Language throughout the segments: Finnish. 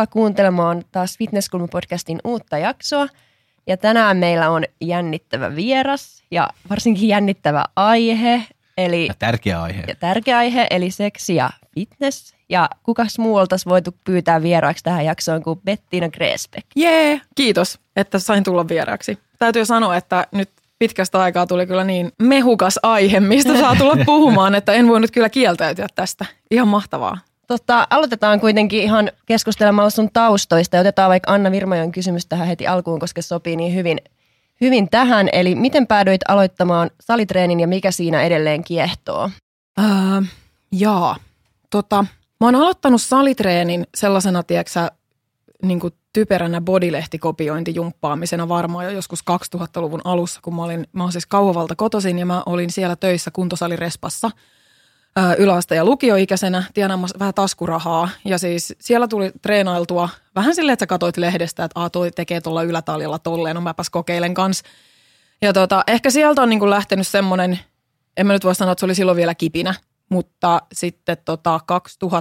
tervetuloa kuuntelemaan taas Fitnesskulma-podcastin uutta jaksoa. Ja tänään meillä on jännittävä vieras ja varsinkin jännittävä aihe. Eli, ja tärkeä aihe. Ja tärkeä aihe, eli seksi ja fitness. Ja kukas muu oltaisiin voitu pyytää vieraaksi tähän jaksoon kuin Bettina Gresbeck. Jee, yeah, kiitos, että sain tulla vieraaksi. Täytyy sanoa, että nyt pitkästä aikaa tuli kyllä niin mehukas aihe, mistä saa tulla puhumaan, että en voinut kyllä kieltäytyä tästä. Ihan mahtavaa. Tota, aloitetaan kuitenkin ihan keskustelemalla sun taustoista ja otetaan vaikka Anna Virmajon kysymys tähän heti alkuun, koska sopii niin hyvin, hyvin tähän. Eli miten päädyit aloittamaan salitreenin ja mikä siinä edelleen kiehtoo? Öö, jaa, tota, mä oon aloittanut salitreenin sellaisena, tiedätkö niin kuin typeränä bodylehtikopiointijumppaamisena varmaan jo joskus 2000-luvun alussa, kun mä olin, mä olin siis Kauhavalta kotoisin ja mä olin siellä töissä kuntosalirespassa yläaste- ja lukioikäisenä tienaamassa vähän taskurahaa. Ja siis siellä tuli treenailtua vähän silleen, että sä katsoit lehdestä, että A, toi tekee tuolla ylätaljalla tolleen, no mäpäs kokeilen kanssa. Ja tota, ehkä sieltä on niin kuin lähtenyt semmoinen, en mä nyt voi sanoa, että se oli silloin vielä kipinä, mutta sitten tota 2012-2013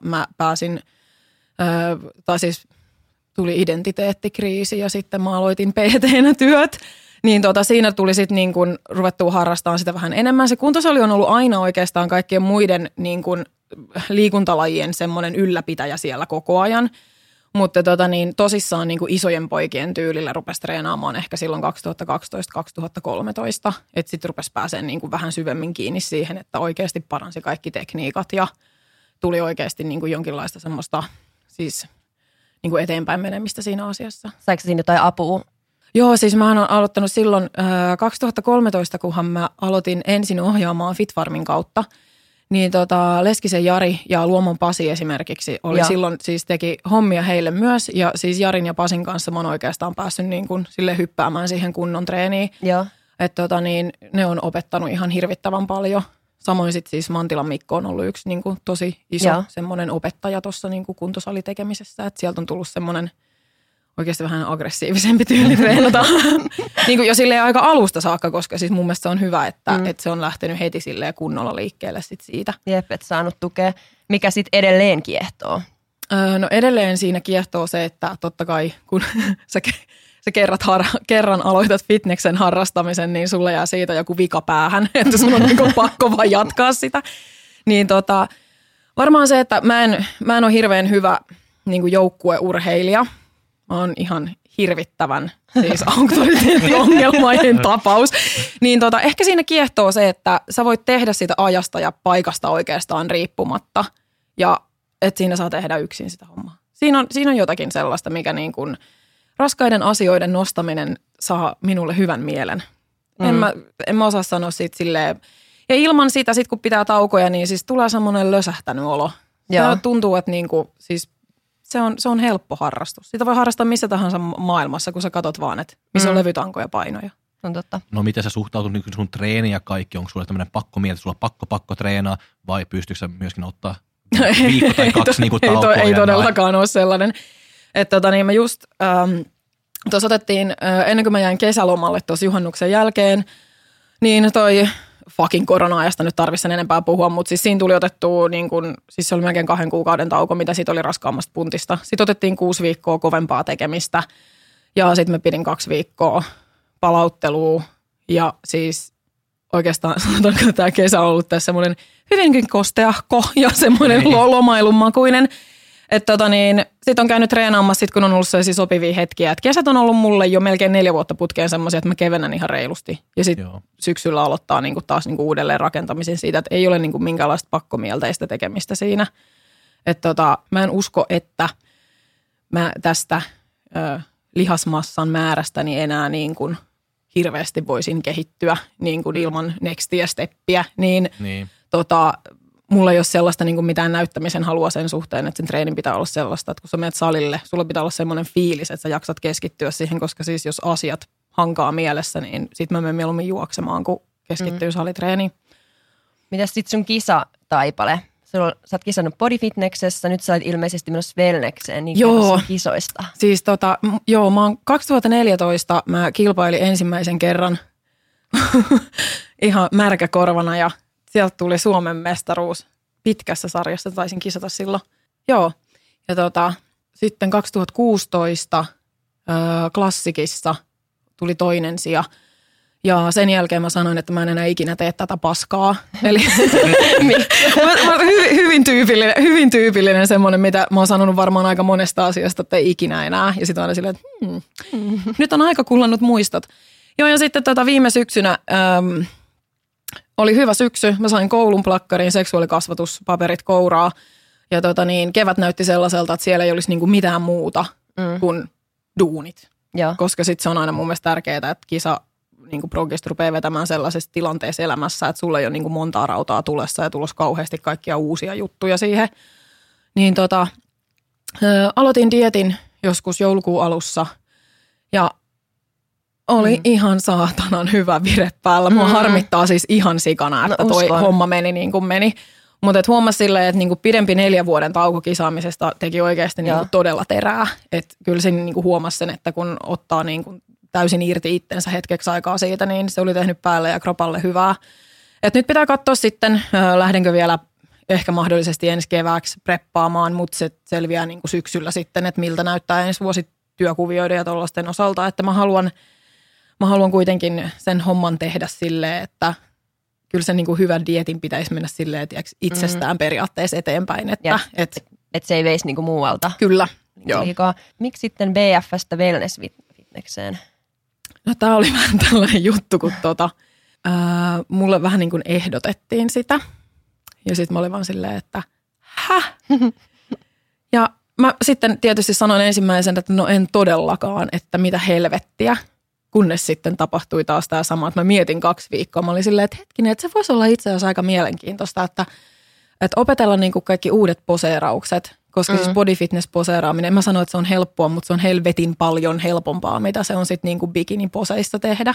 mä pääsin – tai siis tuli identiteettikriisi ja sitten mä aloitin pt työt. Niin tota, siinä tuli sitten niin kun ruvettua harrastamaan sitä vähän enemmän. Se kuntosali on ollut aina oikeastaan kaikkien muiden niin kun liikuntalajien semmoinen ylläpitäjä siellä koko ajan. Mutta tota niin, tosissaan niin kuin isojen poikien tyylillä rupesi treenaamaan ehkä silloin 2012-2013. Että sitten rupesi pääsemään niin kuin vähän syvemmin kiinni siihen, että oikeasti paransi kaikki tekniikat ja tuli oikeasti niin kuin jonkinlaista semmoista – siis niin kuin eteenpäin menemistä siinä asiassa. Saiko siinä jotain apua? Joo, siis mä oon aloittanut silloin äh, 2013, kunhan mä aloitin ensin ohjaamaan Fitfarmin kautta. Niin tota, Leskisen Jari ja Luomon Pasi esimerkiksi oli ja. silloin, siis teki hommia heille myös. Ja siis Jarin ja Pasin kanssa mä oon oikeastaan päässyt niin kuin sille hyppäämään siihen kunnon treeniin. Että tota, niin, ne on opettanut ihan hirvittävän paljon – Samoin sitten siis Mantilan Mikko on ollut yksi niin kuin, tosi iso Joo. semmoinen opettaja tuossa niin kuntosalitekemisessä, että sieltä on tullut semmoinen oikeasti vähän aggressiivisempi tyyli treenata. niin kuin jo silleen aika alusta saakka, koska siis mun mielestä se on hyvä, että, mm. että se on lähtenyt heti silleen kunnolla liikkeelle sit siitä. Jep, että saanut tukea. Mikä sitten edelleen kiehtoo? Öö, no edelleen siinä kiehtoo se, että totta kai kun sä sä kerrat har, kerran aloitat fitneksen harrastamisen, niin sulle jää siitä joku vika päähän, että sun on niin pakko vaan jatkaa sitä. Niin tota, varmaan se, että mä en, mä en ole hirveän hyvä niin joukkueurheilija. Mä oon ihan hirvittävän siis auktoriteettiongelmainen tapaus. Niin tota, ehkä siinä kiehtoo se, että sä voit tehdä sitä ajasta ja paikasta oikeastaan riippumatta. Ja että siinä saa tehdä yksin sitä hommaa. Siinä on, siinä on jotakin sellaista, mikä niin kuin – raskaiden asioiden nostaminen saa minulle hyvän mielen. Mm. En, mä, en mä osaa sanoa siitä silleen. Ja ilman sitä, sit kun pitää taukoja, niin siis tulee semmoinen lösähtänyt olo. Ja tuntuu, että niinku, siis se on, se on helppo harrastus. Sitä voi harrastaa missä tahansa maailmassa, kun sä katot vaan, että missä mm. on levytankoja painoja. On totta. No miten sä suhtautut niin sun treeni ja kaikki? Onko sulla tämmöinen pakko mieltä, sulla pakko pakko treenaa vai pystyykö sä myöskin ottaa viikko tai kaksi niin ei, to, ei todellakaan ole sellainen. Että tota, niin mä just ähm, tuossa otettiin, äh, ennen kuin mä jäin kesälomalle tuossa juhannuksen jälkeen, niin toi fucking korona-ajasta nyt tarvitsen enempää puhua, mutta siis siinä tuli otettu, niin kun, siis se oli melkein kahden kuukauden tauko, mitä siitä oli raskaammasta puntista. Sitten otettiin kuusi viikkoa kovempaa tekemistä ja sitten mä pidin kaksi viikkoa palauttelua ja siis oikeastaan sanotaanko, että tämä kesä on ollut tässä semmoinen hyvinkin kosteahko ja semmoinen niin. lomailumakuinen. Että tota niin, sit on käynyt treenaamassa sit kun on ollut sellaisia sopivia hetkiä. Et kesät on ollut mulle jo melkein neljä vuotta putkeen semmoisia, että mä kevennän ihan reilusti. Ja sitten syksyllä aloittaa niinku taas niinku uudelleen rakentamisen siitä, että ei ole niinku minkäänlaista pakkomielteistä tekemistä siinä. Että tota, mä en usko, että mä tästä ö, lihasmassan määrästäni enää niin kuin hirveästi voisin kehittyä niin kuin ilman nextia steppiä. Niin, niin. Tota, mulla ei ole sellaista niin kuin mitään näyttämisen halua sen suhteen, että sen treenin pitää olla sellaista, että kun sä menet salille, sulla pitää olla semmoinen fiilis, että sä jaksat keskittyä siihen, koska siis jos asiat hankaa mielessä, niin sit mä menen mieluummin juoksemaan, kun keskittyy mm. salitreeniin. Mitäs sit sun kisa-taipale? Sulla, sä oot kisannut bodyfitneksessä, nyt sä oot ilmeisesti myös wellnekseen, niin joo. kisoista. Siis tota, joo, mä oon 2014 mä kilpailin ensimmäisen kerran ihan märkäkorvana ja sieltä tuli Suomen mestaruus pitkässä sarjassa, taisin kisata silloin. Joo. Ja tota, sitten 2016 öö, klassikissa tuli toinen sija. Ja sen jälkeen mä sanoin, että mä en enää ikinä tee tätä paskaa. Eli hyvin, hyvin, tyypillinen, hyvin tyypillinen semmoinen, mitä mä oon sanonut varmaan aika monesta asiasta, että ei ikinä enää. Ja sitten aina silleen, että hmm, nyt on aika kullannut muistot. Joo, ja sitten tota viime syksynä äm, oli hyvä syksy. Mä sain koulun plakkarin, seksuaalikasvatuspaperit kouraa. Ja tota niin, kevät näytti sellaiselta, että siellä ei olisi niinku mitään muuta mm. kuin duunit. Joo. Koska sitten se on aina mun mielestä tärkeää, että kisa niin progist rupeaa vetämään sellaisessa tilanteessa elämässä, että sulla ei ole niin kuin montaa rautaa tulessa ja tulossa kauheasti kaikkia uusia juttuja siihen. Niin tota, ö, aloitin dietin joskus joulukuun alussa ja oli mm. ihan saatanan hyvä vire päällä. Mua mm. harmittaa siis ihan sikana, että no, toi uskon. homma meni niin kuin meni. Mutta huomasi silleen, että niinku pidempi neljän vuoden tauko kisaamisesta teki oikeasti niinku todella terää. Et kyllä sen niinku huomasi sen, että kun ottaa niinku täysin irti itsensä hetkeksi aikaa siitä, niin se oli tehnyt päälle ja kropalle hyvää. Et nyt pitää katsoa sitten, lähdenkö vielä ehkä mahdollisesti ensi kevääksi preppaamaan, mutta se selviää niinku syksyllä sitten, että miltä näyttää ensi vuosi työkuvioiden ja tuollaisten osalta. Että mä haluan, mä haluan kuitenkin sen homman tehdä silleen, että – kyllä se niin kuin hyvän dietin pitäisi mennä silleen, että itsestään mm. periaatteessa eteenpäin. Että, et, et se ei veisi niin kuin muualta. Kyllä. Joo. Miksi sitten BFstä wellness-fitnekseen? No tämä oli vähän tällainen juttu, kun tota, ää, mulle vähän niin kuin ehdotettiin sitä. Ja sitten mä olin vaan silleen, että häh? ja mä sitten tietysti sanoin ensimmäisen, että no en todellakaan, että mitä helvettiä kunnes sitten tapahtui taas tämä sama, että mä mietin kaksi viikkoa. Mä olin silleen, että hetkinen, että se voisi olla itse asiassa aika mielenkiintoista, että, että opetella niin kuin kaikki uudet poseeraukset, koska mm-hmm. siis body fitness poseeraaminen, en mä sano, että se on helppoa, mutta se on helvetin paljon helpompaa, mitä se on sitten niin kuin bikini poseista tehdä.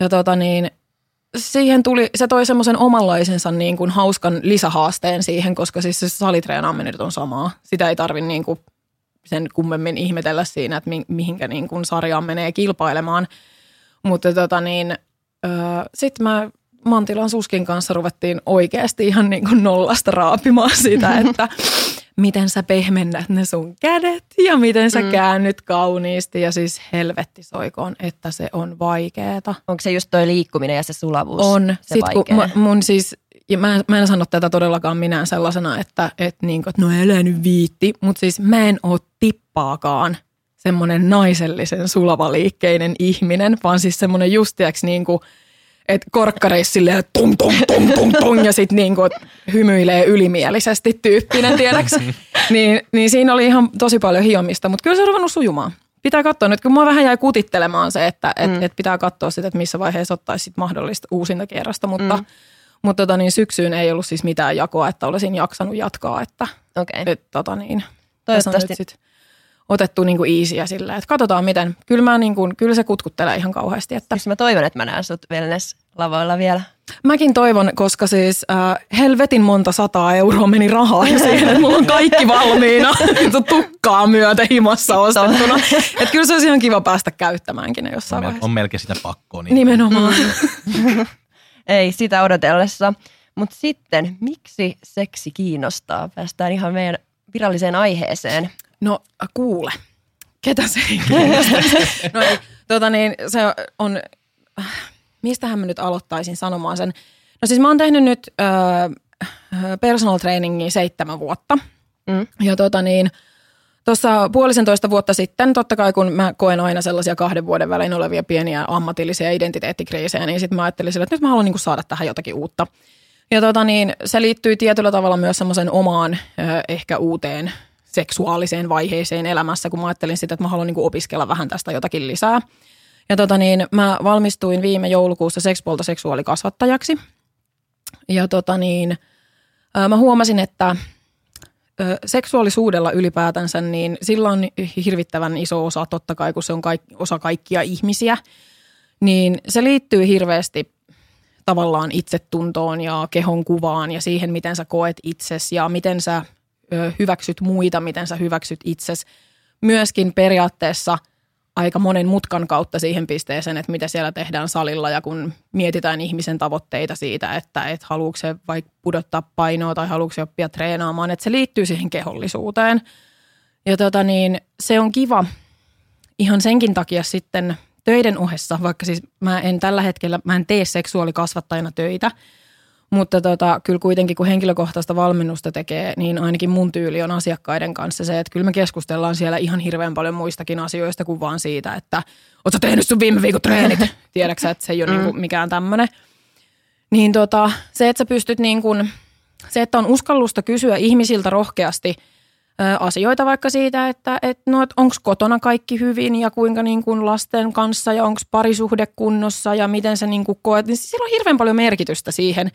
Ja tota niin, siihen tuli, se toi semmoisen omanlaisensa niin kuin hauskan lisähaasteen siihen, koska siis se salitreenaaminen on samaa. Sitä ei tarvi niin kuin sen kummemmin ihmetellä siinä, että mihinkä niin kuin sarjaan menee kilpailemaan. Mutta tota niin, sitten mä Mantilan Suskin kanssa ruvettiin oikeasti ihan niin kuin nollasta raapimaan sitä, että miten sä pehmennät ne sun kädet ja miten sä mm. käännyt kauniisti ja siis helvetti soikoon, että se on vaikeeta. Onko se just toi liikkuminen ja se sulavuus? On. Se Sitten kun mun siis ja mä, mä en sano tätä todellakaan minä sellaisena, että, että, niin kuin, että no älä nyt viitti, mutta siis mä en ole tippaakaan semmoinen naisellisen sulavaliikkeinen ihminen, vaan siis semmoinen justiaksi niin kuin, että korkkareissa silleen tung, tung, tung, tung, tung, ja sitten niin kuin hymyilee ylimielisesti tyyppinen, tiedäks? niin, niin siinä oli ihan tosi paljon hiomista, mutta kyllä se on ruvennut sujumaan. Pitää katsoa nyt, kun mua vähän jäi kutittelemaan se, että et, mm. et pitää katsoa sitä, että missä vaiheessa ottaisi sit mahdollista uusinta kierrosta, mutta mm mutta tota, niin syksyyn ei ollut siis mitään jakoa, että olisin jaksanut jatkaa. Että, okay. et, tota, niin, Toivottavasti. Nyt sit otettu niin kuin easyä sillä, että katsotaan miten. Kyllä, mä niin kuin, kyllä se kutkuttelee ihan kauheasti. Että. Siis mä toivon, että mä näen sut wellness-lavoilla vielä. Mäkin toivon, koska siis äh, helvetin monta sataa euroa meni rahaa ja siihen, että mulla on kaikki valmiina tukkaa myötä himassa ostettuna. Että kyllä se olisi ihan kiva päästä käyttämäänkin ne jossain on, vaiheessa. On melkein sitä pakkoa. Niin Nimenomaan. ei sitä odotellessa. Mutta sitten, miksi seksi kiinnostaa? Päästään ihan meidän viralliseen aiheeseen. No kuule, ketä se ei No ei, tota niin, se on, mistähän mä nyt aloittaisin sanomaan sen. No siis mä oon tehnyt nyt äh, personal trainingia seitsemän vuotta. Mm. Ja tota niin, Tuossa puolisentoista vuotta sitten, totta kai kun mä koen aina sellaisia kahden vuoden välein olevia pieniä ammatillisia identiteettikriisejä, niin sitten mä ajattelin että nyt mä haluan niinku saada tähän jotakin uutta. Ja tota niin, se liittyy tietyllä tavalla myös semmoisen omaan ehkä uuteen seksuaaliseen vaiheeseen elämässä, kun mä ajattelin sitä, että mä haluan niinku opiskella vähän tästä jotakin lisää. Ja tota niin, mä valmistuin viime joulukuussa sekspuolta seksuaalikasvattajaksi. Ja tota niin, mä huomasin, että seksuaalisuudella ylipäätänsä, niin sillä on hirvittävän iso osa, totta kai kun se on kaik- osa kaikkia ihmisiä, niin se liittyy hirveästi tavallaan itsetuntoon ja kehon kuvaan ja siihen, miten sä koet itses ja miten sä hyväksyt muita, miten sä hyväksyt itses. Myöskin periaatteessa aika monen mutkan kautta siihen pisteeseen, että mitä siellä tehdään salilla ja kun mietitään ihmisen tavoitteita siitä, että et haluuko se vaikka pudottaa painoa tai haluuko se oppia treenaamaan, että se liittyy siihen kehollisuuteen. Ja tota niin, se on kiva ihan senkin takia sitten töiden ohessa, vaikka siis mä en tällä hetkellä, mä en tee seksuaalikasvattajana töitä, mutta tota, kyllä kuitenkin kun henkilökohtaista valmennusta tekee, niin ainakin mun tyyli on asiakkaiden kanssa se, että kyllä me keskustellaan siellä ihan hirveän paljon muistakin asioista kuin vaan siitä, että oot sä tehnyt sun viime viikon treenit? Tiedätkö että se ei ole mm. niinku mikään tämmöinen. Niin tota, se, että sä pystyt niin kuin, se, että on uskallusta kysyä ihmisiltä rohkeasti – asioita vaikka siitä, että et, no, et onko kotona kaikki hyvin ja kuinka niin kuin lasten kanssa ja onko parisuhde kunnossa ja miten sä niin kuin koet. Niin sillä on hirveän paljon merkitystä siihen.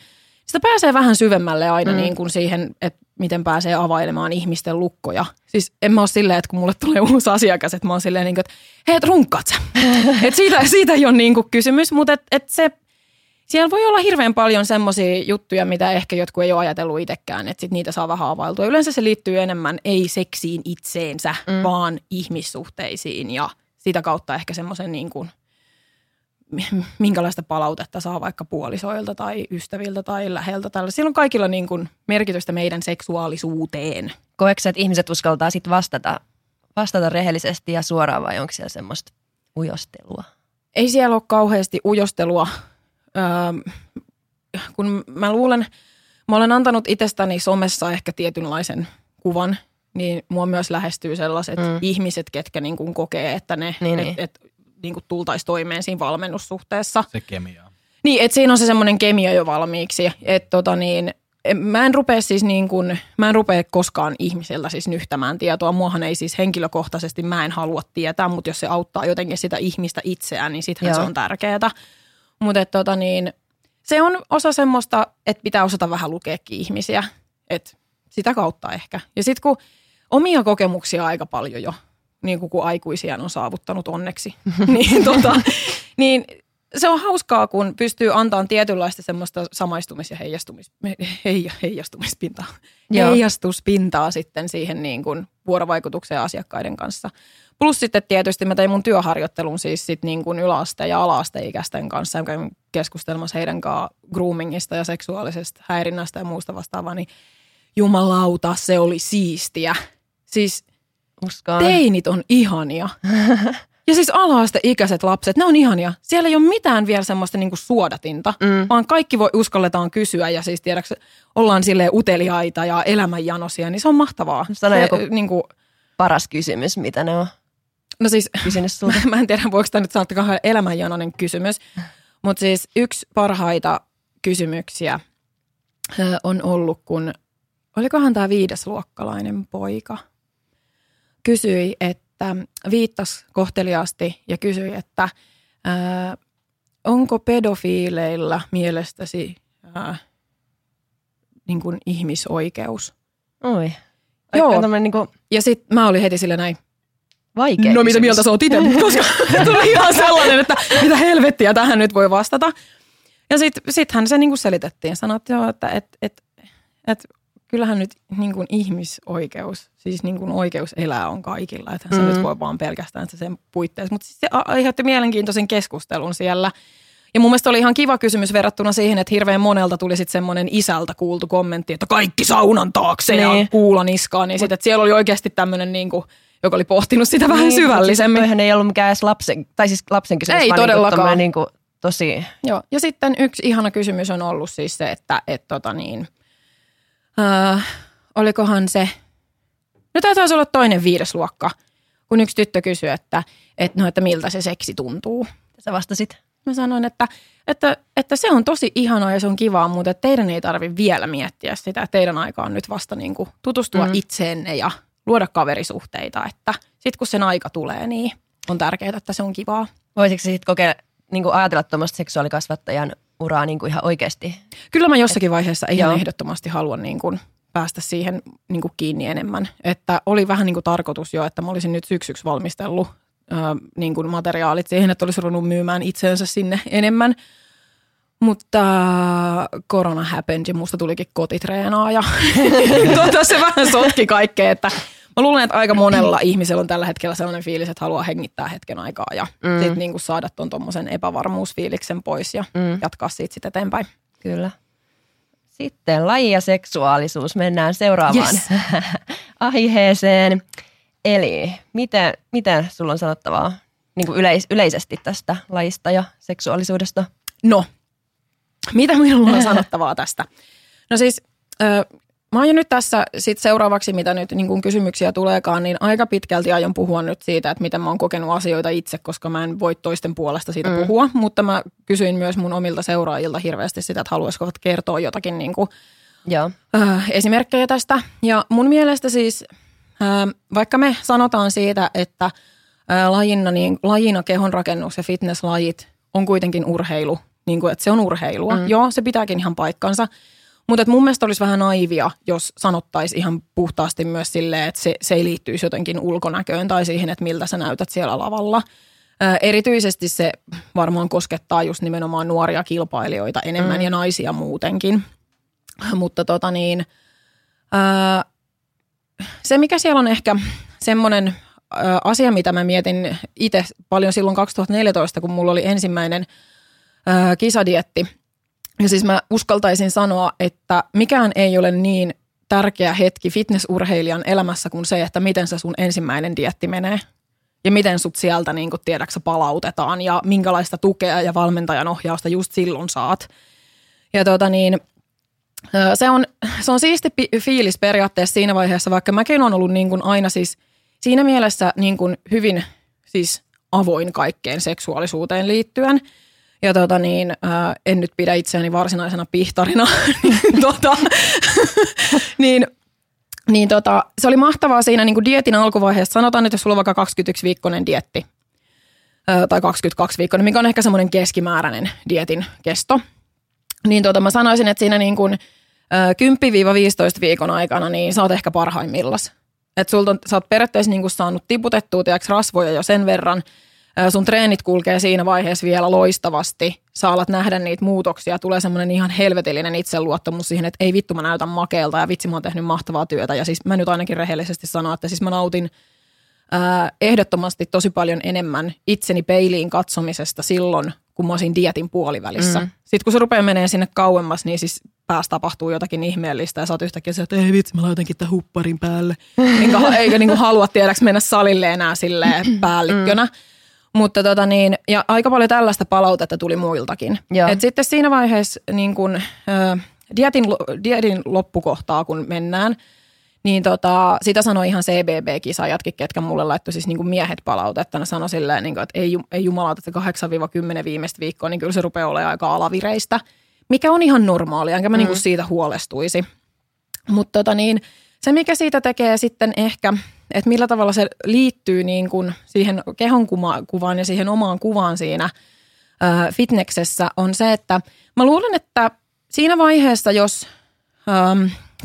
Sitä pääsee vähän syvemmälle aina mm. niin kuin siihen, että miten pääsee availemaan ihmisten lukkoja. Siis en mä ole silleen, että kun mulle tulee uusi asiakas, että mä oon silleen, niin kuin, että hei, et runkkaat sä. et siitä, siitä ei ole niin kuin kysymys, mutta et, et se siellä voi olla hirveän paljon semmoisia juttuja, mitä ehkä jotkut ei ole ajatellut itsekään, että sit niitä saa vähän availtua. Yleensä se liittyy enemmän ei seksiin itseensä, mm. vaan ihmissuhteisiin ja sitä kautta ehkä semmoisen niin kuin, minkälaista palautetta saa vaikka puolisoilta tai ystäviltä tai läheltä. Tällä. Siellä on kaikilla niin kuin merkitystä meidän seksuaalisuuteen. Koetko että ihmiset uskaltaa sitten vastata, vastata rehellisesti ja suoraan vai onko siellä semmoista ujostelua? Ei siellä ole kauheasti ujostelua öö, kun mä luulen, mä olen antanut itsestäni somessa ehkä tietynlaisen kuvan, niin mua myös lähestyy sellaiset mm. ihmiset, ketkä niin kuin kokee, että ne niin, et, niin. Et, niin kuin tultaisi toimeen siinä valmennussuhteessa. Se kemia. Niin, että siinä on se semmoinen kemia jo valmiiksi. Että tota niin, mä en rupea siis niin kuin, mä en rupea koskaan ihmiseltä siis nyhtämään tietoa. Muahan ei siis henkilökohtaisesti, mä en halua tietää, mutta jos se auttaa jotenkin sitä ihmistä itseään, niin sittenhän se on tärkeää. Mutta tota niin, se on osa semmoista, että pitää osata vähän lukeekin ihmisiä. Et sitä kautta ehkä. Ja sitten kun omia kokemuksia aika paljon jo, niin kuin kun aikuisia on saavuttanut onneksi, niin, tota, niin se on hauskaa, kun pystyy antamaan tietynlaista semmoista samaistumis- ja heijastumis, hei, heijastumispintaa, Joo. heijastuspintaa sitten siihen niin kuin vuorovaikutukseen asiakkaiden kanssa. Plus sitten tietysti mä tein mun työharjoittelun siis sit niin kuin yläaste- ja alaasteikäisten kanssa, kävin keskustelmassa heidän kanssaan groomingista ja seksuaalisesta häirinnästä ja muusta vastaavaa, niin jumalauta, se oli siistiä. Siis Uskaan. teinit on ihania. Ja siis ala-asteikäiset lapset, ne on ihania. Siellä ei ole mitään vielä semmoista niinku suodatinta, mm. vaan kaikki voi uskalletaan kysyä ja siis tiedäks, ollaan sille uteliaita ja elämänjanosia, niin se on mahtavaa. Sano se, joku niinku, paras kysymys, mitä ne on No siis, mä en tiedä, voiko tämä nyt sanoa kauhean elämänjanoinen kysymys, mutta siis yksi parhaita kysymyksiä on ollut, kun olikohan tämä viidesluokkalainen poika, kysyi, että viittas kohteliaasti ja kysyi, että ää, onko pedofiileilla mielestäsi ää, niin kuin ihmisoikeus? Oi. Joo. Niin kuin... Ja sitten mä olin heti sille näin, Vaikea No mitä mieltä sä oot itse? Koska tuli ihan sellainen, että mitä helvettiä tähän nyt voi vastata. Ja sitten sit hän se niinku selitettiin. Sanoi, että, et, et, et, kyllähän nyt niinku ihmisoikeus, siis niinku oikeus elää on kaikilla. Että mm. se nyt voi vaan pelkästään se sen puitteissa. Mutta siis se aiheutti mielenkiintoisen keskustelun siellä. Ja mun mielestä oli ihan kiva kysymys verrattuna siihen, että hirveän monelta tuli sitten semmoinen isältä kuultu kommentti, että kaikki saunan taakse niin. ja kuulan niskaan. Niin sitten, että siellä oli oikeasti tämmöinen niinku – joka oli pohtinut sitä vähän niin, syvällisemmin. Siis ei ollut mikään edes lapsen, tai siis lapsen kysymys, ei vaan niinku todellakaan. Niin kuin, tosi... Joo, ja sitten yksi ihana kysymys on ollut siis se, että et, tota niin, äh, olikohan se, no tämä taisi olla toinen viidesluokka, kun yksi tyttö kysyi, että, et, no, että miltä se seksi tuntuu. Sä vastasit? Mä sanoin, että, että, että se on tosi ihanaa ja se on kivaa, mutta että teidän ei tarvitse vielä miettiä sitä. Teidän aika on nyt vasta niin kuin tutustua mm. itseenne ja luoda kaverisuhteita, että sitten kun sen aika tulee, niin on tärkeää, että se on kivaa. Voisitko sitten kokeilla, niin kuin ajatella tuommoista seksuaalikasvattajan uraa niin kuin ihan oikeasti? Kyllä mä jossakin vaiheessa ihan Joo. ehdottomasti haluan niin kuin päästä siihen niin kuin kiinni enemmän. Että oli vähän niin kuin tarkoitus jo, että mä olisin nyt syksyksi valmistellut äh, niin kuin materiaalit siihen, että olisi ruvennut myymään itseensä sinne enemmän. Mutta korona happened ja musta tulikin kotitreenaaja. tuota, se vähän sotki kaikkea, että mä luulen, että aika monella ihmisellä on tällä hetkellä sellainen fiilis, että haluaa hengittää hetken aikaa ja mm. sitten niin kuin saada tuon tuommoisen epävarmuusfiiliksen pois ja mm. jatkaa siitä sitten eteenpäin. Kyllä. Sitten laji ja seksuaalisuus. Mennään seuraavaan yes. aiheeseen. Eli miten, miten sulla on sanottavaa niin kuin yleis, yleisesti tästä lajista ja seksuaalisuudesta? No, mitä minulla on sanottavaa tästä? No siis, mä oon jo nyt tässä sit seuraavaksi, mitä nyt niin kun kysymyksiä tuleekaan, niin aika pitkälti aion puhua nyt siitä, että miten mä oon kokenut asioita itse, koska mä en voi toisten puolesta siitä mm. puhua. Mutta mä kysyin myös mun omilta seuraajilta hirveästi sitä, että haluaisiko kertoa jotakin niin kuin, Joo. Ö, esimerkkejä tästä. Ja mun mielestä siis, ö, vaikka me sanotaan siitä, että ö, lajina, niin, lajina kehonrakennus ja fitnesslajit on kuitenkin urheilu – niin kuin, että se on urheilua. Mm. Joo, se pitääkin ihan paikkansa. Mutta mun mielestä olisi vähän naivia, jos sanottaisiin ihan puhtaasti myös silleen, että se, se ei liittyisi jotenkin ulkonäköön tai siihen, että miltä sä näytät siellä lavalla. Ö, erityisesti se varmaan koskettaa just nimenomaan nuoria kilpailijoita enemmän mm. ja naisia muutenkin. Mutta tota niin, ö, se mikä siellä on ehkä semmoinen asia, mitä mä mietin itse paljon silloin 2014, kun mulla oli ensimmäinen – kisadietti. Ja siis mä uskaltaisin sanoa, että mikään ei ole niin tärkeä hetki fitnessurheilijan elämässä kuin se, että miten se sun ensimmäinen dietti menee. Ja miten sut sieltä niin tiedäksä palautetaan ja minkälaista tukea ja valmentajan ohjausta just silloin saat. Ja tota niin, se on, se on siisti fiilis periaatteessa siinä vaiheessa, vaikka mäkin on ollut niin kuin aina siis siinä mielessä niin kuin hyvin siis avoin kaikkeen seksuaalisuuteen liittyen – ja tota niin, ää, en nyt pidä itseäni varsinaisena pihtarina, niin, tota, niin, niin tota, se oli mahtavaa siinä niin kuin dietin alkuvaiheessa. Sanotaan, että jos sulla on vaikka 21-viikkoinen dietti, ää, tai 22-viikkoinen, mikä on ehkä semmoinen keskimääräinen dietin kesto, niin tota, mä sanoisin, että siinä niin kuin, ää, 10-15 viikon aikana, niin sä oot ehkä parhaimmillas. Että on, sä oot periaatteessa niin kuin saanut tiputettua rasvoja jo sen verran – sun treenit kulkee siinä vaiheessa vielä loistavasti. Sä alat nähdä niitä muutoksia. Tulee semmoinen ihan helvetillinen itseluottamus siihen, että ei vittu mä näytän makeelta ja vitsi mä oon tehnyt mahtavaa työtä. Ja siis mä nyt ainakin rehellisesti sanon, että siis mä nautin ää, ehdottomasti tosi paljon enemmän itseni peiliin katsomisesta silloin, kun mä olisin dietin puolivälissä. Mm. Sitten kun se rupeaa menee sinne kauemmas, niin siis päässä tapahtuu jotakin ihmeellistä ja sä oot yhtäkkiä se, että ei vitsi, mä laitankin tämän hupparin päälle. Eikä, eikä niin halua tiedäks mennä salille enää silleen päällikkönä. Mm. Mutta tota niin, ja aika paljon tällaista palautetta tuli muiltakin. Et sitten siinä vaiheessa niin kun, ä, dietin, dietin loppukohtaa, kun mennään, niin tota, sitä sanoi ihan CBB-kisajatkin, ketkä mulle laittoi siis niin miehet palautetta. Ne sanoi silleen, niin kuin, että ei, ei jumalauta, että 8-10 viimeistä viikkoa, niin kyllä se rupeaa olemaan aika alavireistä, mikä on ihan normaalia, enkä mä mm. niin siitä huolestuisi. Mutta tota niin, se, mikä siitä tekee sitten ehkä, että millä tavalla se liittyy niin kuin siihen kehon kuvaan ja siihen omaan kuvaan siinä fitneksessä, on se, että mä luulen, että siinä vaiheessa, jos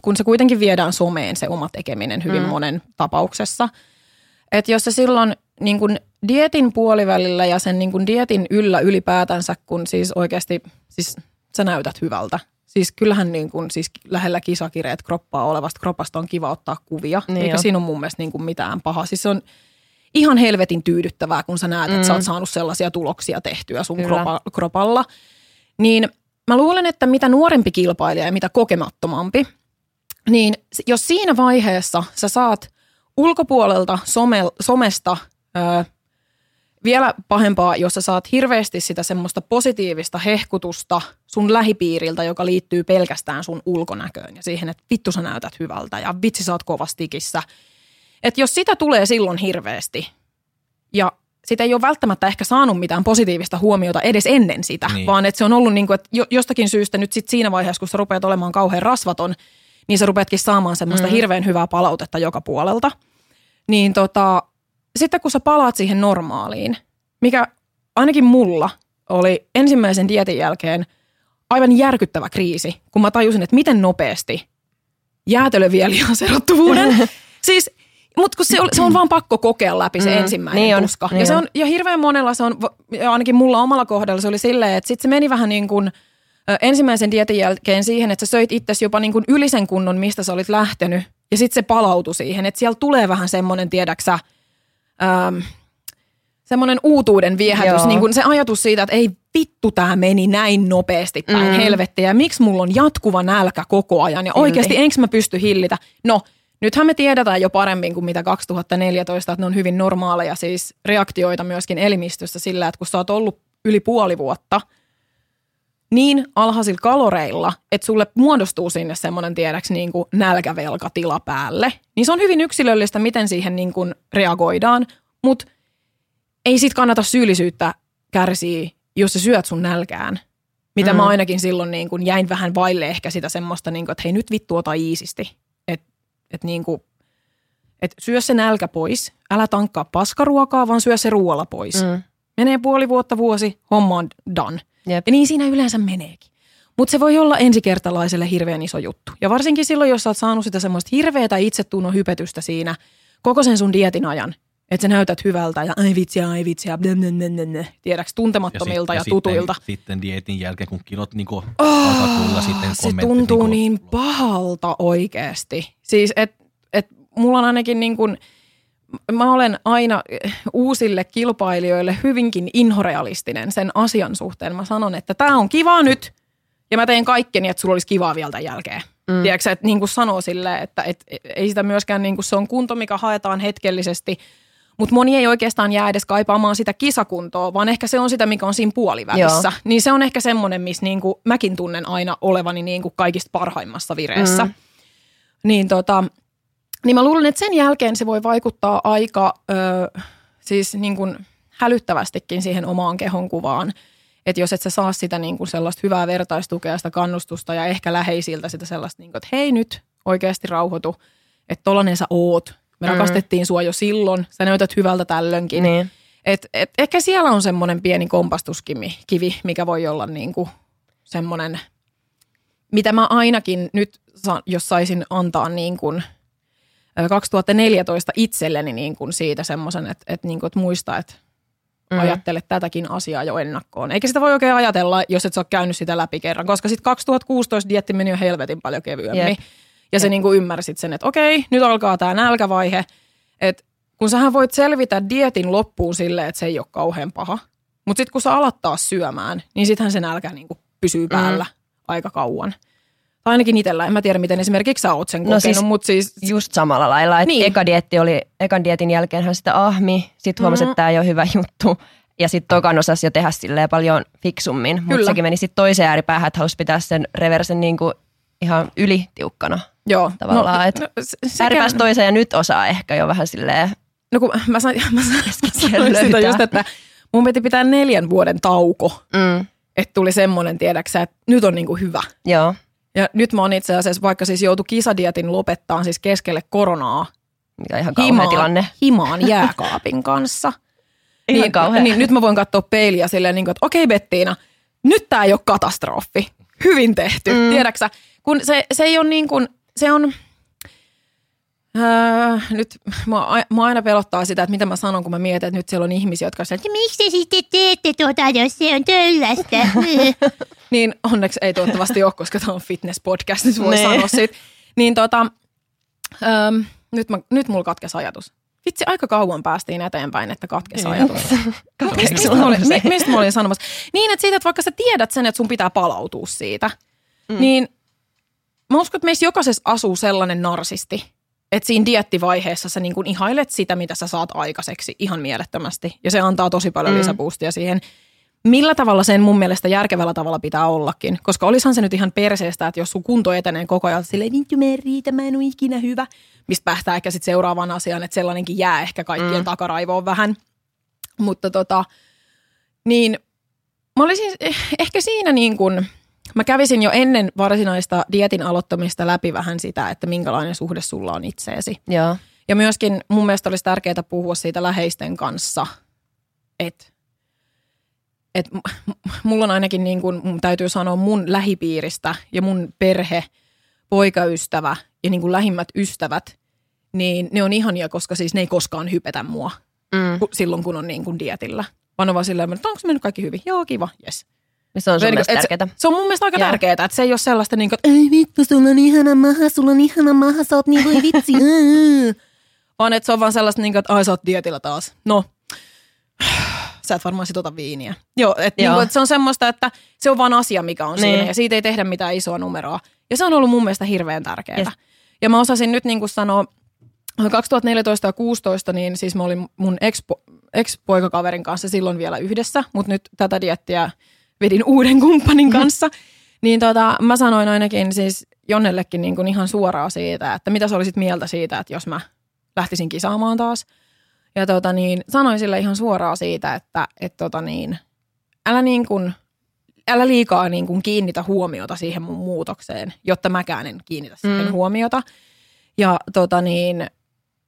kun se kuitenkin viedään someen se oma tekeminen hyvin mm. monen tapauksessa, että jos se silloin niin kuin dietin puolivälillä ja sen niin kuin dietin yllä ylipäätänsä, kun siis oikeasti siis sä näytät hyvältä – Siis kyllähän niin kuin, siis lähellä kisakireet kroppaa olevasta kropasta on kiva ottaa kuvia, niin eikä jo. siinä ole mun mielestä niin kuin mitään pahaa. Siis se on ihan helvetin tyydyttävää, kun sä näet, mm. että sä oot mm. saanut sellaisia tuloksia tehtyä sun kropa, kropalla. Niin mä luulen, että mitä nuorempi kilpailija ja mitä kokemattomampi, niin jos siinä vaiheessa sä saat ulkopuolelta some, somesta ö, vielä pahempaa, jos sä saat hirveästi sitä semmoista positiivista hehkutusta sun lähipiiriltä, joka liittyy pelkästään sun ulkonäköön ja siihen, että vittu sä näytät hyvältä ja vitsi sä oot kovastikissä. Että jos sitä tulee silloin hirveästi ja sitä ei ole välttämättä ehkä saanut mitään positiivista huomiota edes ennen sitä, niin. vaan että se on ollut niin kuin, että jostakin syystä nyt sit siinä vaiheessa, kun sä rupeat olemaan kauhean rasvaton, niin sä rupeatkin saamaan semmoista mm. hirveän hyvää palautetta joka puolelta. Niin tota, sitten kun sä palaat siihen normaaliin, mikä ainakin mulla oli ensimmäisen dietin jälkeen aivan järkyttävä kriisi, kun mä tajusin, että miten nopeasti jäätelö vie lihaserottuvuuden. siis mutta kun se on, se on vaan pakko kokea läpi se mm, ensimmäinen niin on, tuska. Niin ja, se on, ja hirveän monella se on, ja ainakin mulla omalla kohdalla se oli silleen, että sitten se meni vähän niin kuin ensimmäisen dietin jälkeen siihen, että sä söit itsesi jopa niin kuin yli sen kunnon, mistä sä olit lähtenyt Ja sitten se palautui siihen, että siellä tulee vähän semmoinen, tiedäksä, ähm, semmoinen uutuuden viehätys, Joo. niin kuin se ajatus siitä, että ei vittu tämä meni näin nopeasti päin mm. helvettiä, ja miksi mulla on jatkuva nälkä koko ajan, ja oikeasti enkö mä pysty hillitä. No, nythän me tiedetään jo paremmin kuin mitä 2014, että ne on hyvin normaaleja siis reaktioita myöskin elimistössä sillä, että kun sä oot ollut yli puoli vuotta niin alhaisilla kaloreilla, että sulle muodostuu sinne semmoinen tiedäks niin kuin nälkävelkatila päälle, niin se on hyvin yksilöllistä, miten siihen niin kuin reagoidaan, mutta ei sit kannata syyllisyyttä kärsiä, jos sä syöt sun nälkään. Mitä mm. mä ainakin silloin niin kuin jäin vähän vaille ehkä sitä semmoista, niin kuin, että hei nyt vittu ota iisisti. Että et niin kuin, et syö se nälkä pois, älä tankkaa paskaruokaa, vaan syö se ruoalla pois. Mm. Menee puoli vuotta, vuosi, homma on done. Jep. Ja niin siinä yleensä meneekin. Mutta se voi olla ensikertalaiselle hirveän iso juttu. Ja varsinkin silloin, jos sä oot saanut sitä semmoista hirveätä itsetunnon hypetystä siinä koko sen sun dietin ajan, että sä näytät hyvältä ja ai vitsiä, ai vitsiä, tiedäks tuntemattomilta ja, ja, tutuilta. Sitten, sitten dietin jälkeen, kun kilot niinku oh, alkaa tulla, sitten se tuntuu niinku, niin pahalta oikeasti. Siis, että et mulla on ainakin niin kuin, mä olen aina eh, uusille kilpailijoille hyvinkin inhorealistinen sen asian suhteen. Mä sanon, että tämä on kiva nyt ja mä teen kaikkeni, että sulla olisi kivaa vielä tämän jälkeen. Mm. Tiedätkö, että niin kuin sanoo silleen, että et, ei sitä myöskään, niin kuin se on kunto, mikä haetaan hetkellisesti, mutta moni ei oikeastaan jää edes kaipaamaan sitä kisakuntoa, vaan ehkä se on sitä, mikä on siinä puolivälissä. Joo. Niin se on ehkä semmoinen, missä niin kuin mäkin tunnen aina olevani niin kuin kaikista parhaimmassa vireessä. Mm. Niin tota, niin mä luulen, että sen jälkeen se voi vaikuttaa aika ö, siis niin kuin hälyttävästikin siihen omaan kehonkuvaan. Että jos et sä saa sitä niin kuin sellaista hyvää vertaistukea, sitä kannustusta ja ehkä läheisiltä sitä sellaista, niin kuin, että hei nyt oikeasti rauhoitu, että tollanen sä oot. Me mm. rakastettiin sua jo silloin, sä näytät hyvältä tällöinkin. Niin. Et, et ehkä siellä on semmoinen pieni kompastuskivi, kivi, mikä voi olla niin kuin semmoinen, mitä mä ainakin nyt, jos saisin antaa niin kuin – 2014 itselleni niin kuin siitä semmoisen, että, että, niin kuin, että muista, että mm. ajattele tätäkin asiaa jo ennakkoon. Eikä sitä voi oikein ajatella, jos et sä ole käynyt sitä läpi kerran, koska sitten 2016 dietti meni jo helvetin paljon kevyemmin. Jep. Ja sä niin kuin ymmärsit sen, että okei, nyt alkaa tämä nälkävaihe, että kun sähän voit selvitä dietin loppuun silleen, että se ei ole kauhean paha. Mutta sitten kun sä alat taas syömään, niin sittenhän se nälkä niin kuin pysyy päällä mm. aika kauan. Ainakin itsellä, en mä tiedä miten esimerkiksi sä oot sen kokenut, No siis mutta siis Just samalla lailla, että Niin. niin. eka dietti oli, ekan dietin jälkeen hän sitä ahmi, sitten huomasi, Mhm. että tämä ei ole hyvä juttu. Ja sitten tokan osasi jo tehdä silleen paljon fiksummin, mutta sekin meni sitten toiseen ääripäähän, että halusi pitää sen reversen niinku ihan ylitiukkana. joo. Tavallaan, no, et no, se- sekä- Ääripäästä toiseen ja nyt osaa ehkä jo vähän silleen, No kun mä sanoin, mä sanoin, mä sanoin sitä just, että mun piti pitää neljän vuoden tauko, mm, että tuli semmoinen, tiedäksä, että nyt on niinku hyvä. joo, Ja nyt mä oon itse asiassa, vaikka siis joutu kisadietin lopettaa siis keskelle koronaa, mikä ihan kauhea tilanne. himaan jääkaapin kanssa. Ihan niin, kauhea. niin nyt mä voin katsoa peiliä silleen, niin kuin, että okei Bettiina, nyt tää ei ole katastrofi. Hyvin tehty. Mm. Tiedäksä, kun se, se ei ole niin kuin, se on, Öö, nyt mä, mä aina pelottaa sitä, että mitä mä sanon, kun mä mietin, että nyt siellä on ihmisiä, jotka sanoo, että Miksi te sitten teette tuota, jos se on töllästä? niin onneksi ei toivottavasti ole, koska tämä on fitness-podcast, niin voi sanoa siitä. Niin tota, öö, nyt, mä, nyt mulla katkesi ajatus. Vitsi, aika kauan päästiin eteenpäin, että katkesi ajatus. Mistä, mistä, mä olin, mi- mistä mä olin sanomassa? Niin, että siitä, että vaikka sä tiedät sen, että sun pitää palautua siitä, mm. niin mä uskon, että meissä jokaisessa asuu sellainen narsisti, että siinä diettivaiheessa sä niin kuin ihailet sitä, mitä sä saat aikaiseksi ihan mielettömästi. Ja se antaa tosi paljon mm. lisäboostia siihen. Millä tavalla sen mun mielestä järkevällä tavalla pitää ollakin? Koska olisihan se nyt ihan perseestä, että jos sun kunto etenee koko ajan silleen, vittu mä riitä, mä en ole ikinä hyvä. Mistä päästään ehkä sitten seuraavaan asiaan, että sellainenkin jää ehkä kaikkien mm. takaraivoon vähän. Mutta tota, niin mä olisin eh- ehkä siinä niin kuin, mä kävisin jo ennen varsinaista dietin aloittamista läpi vähän sitä, että minkälainen suhde sulla on itseesi. Joo, Ja myöskin mun mielestä olisi tärkeää puhua siitä läheisten kanssa, että et, mulla on ainakin niin kuin, mun täytyy sanoa mun lähipiiristä ja mun perhe, poikaystävä ja niin kuin lähimmät ystävät, niin ne on ihania, koska siis ne ei koskaan hypetä mua mm. ku- silloin, kun on niin kuin dietillä. Vaan on vaan silleen, että onko mennyt kaikki hyvin? Joo, kiva, yes. Se on sun Niin, mielestä et se-. Se on mun mielestä aika tärkeää, että se ei ole sellaista niin kuin, että ei vittu, sulla on ihana maha, sulla on ihana maha, sä oot niin voi vitsi. mm." Vaan että se on vaan sellaista, niin kuin, että ai sä oot dietillä taas. No, sä et varmaan sit ota viiniä. Joo, että Joo. niin kuin, että se on semmoista, että se on vaan asia, mikä on siinä Niin. ja siitä ei tehdä mitään isoa numeroa. Ja se on ollut mun mielestä hirveän tärkeää. Yes. Ja mä osasin nyt niin kuin sanoa, 2014 ja 2016, niin siis mä olin mun ex- ex-poikakaverin kanssa silloin vielä yhdessä, mutta nyt tätä diettiä vedin uuden kumppanin kanssa. Niin tota, mä sanoin ainakin siis Jonnellekin niin kuin ihan suoraan siitä, että mitä sä olisit mieltä siitä, että jos mä lähtisin kisaamaan taas. Ja tota niin, sanoin sille ihan suoraan siitä, että et tota niin, älä, niin kuin, älä liikaa niin kuin kiinnitä huomiota siihen mun muutokseen, jotta mäkään en kiinnitä siihen Mm. huomiota. Ja tota niin,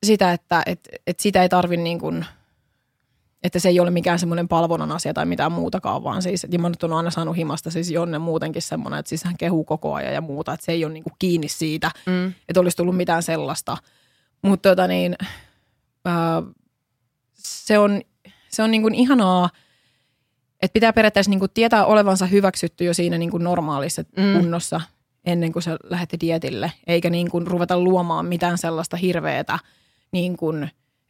sitä, että et, et sitä ei tarvi niin kuin, että se ei ole mikään semmoinen palvonnan asia tai mitään muutakaan, vaan siis, ja mä nyt on aina saanut himasta siis Jonne muutenkin semmoinen, että siis hän kehuu koko ajan ja muuta, että se ei ole niin kuin kiinni siitä, Mm. että olisi tullut mitään sellaista. Mutta tota niin, ää, se on, se on niin kuin ihanaa, että pitää periaatteessa niin kuin tietää olevansa hyväksytty jo siinä niin kuin normaalissa Mm. kunnossa ennen kuin sä lähdet dietille, eikä niin kuin ruveta luomaan mitään sellaista hirveätä niin kuin,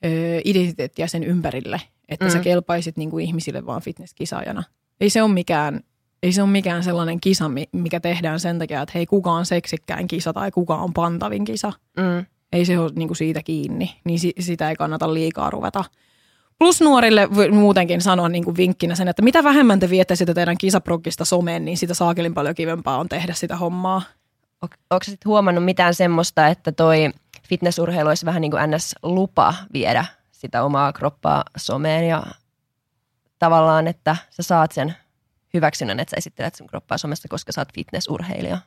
ö, identiteettiä sen ympärille, että mm. sä kelpaisit niin kuin ihmisille vaan fitnesskisaajana. Ei se ole mikään, ei se ole mikään sellainen kisa, mi- mikä tehdään sen takia, että hei, kuka on seksikkäin kisa tai kuka on pantavin kisa. Mm. Ei se ole niin kuin siitä kiinni, niin si- sitä ei kannata liikaa ruveta. Plus nuorille voi muutenkin sanoa niin kuin vinkkinä sen, että mitä vähemmän te viette sitä teidän kisaprokkista someen, niin sitä saakelin paljon kivempaa on tehdä sitä hommaa. Onko sä sit huomannut mitään semmoista, että toi fitnessurheilu olisi vähän niin kuin NS-lupa viedä sitä omaa kroppaa someen ja tavallaan, että sä saat sen hyväksynnän, että sä esittelet sun kroppaa somessa, koska sä oot fitnessurheilija.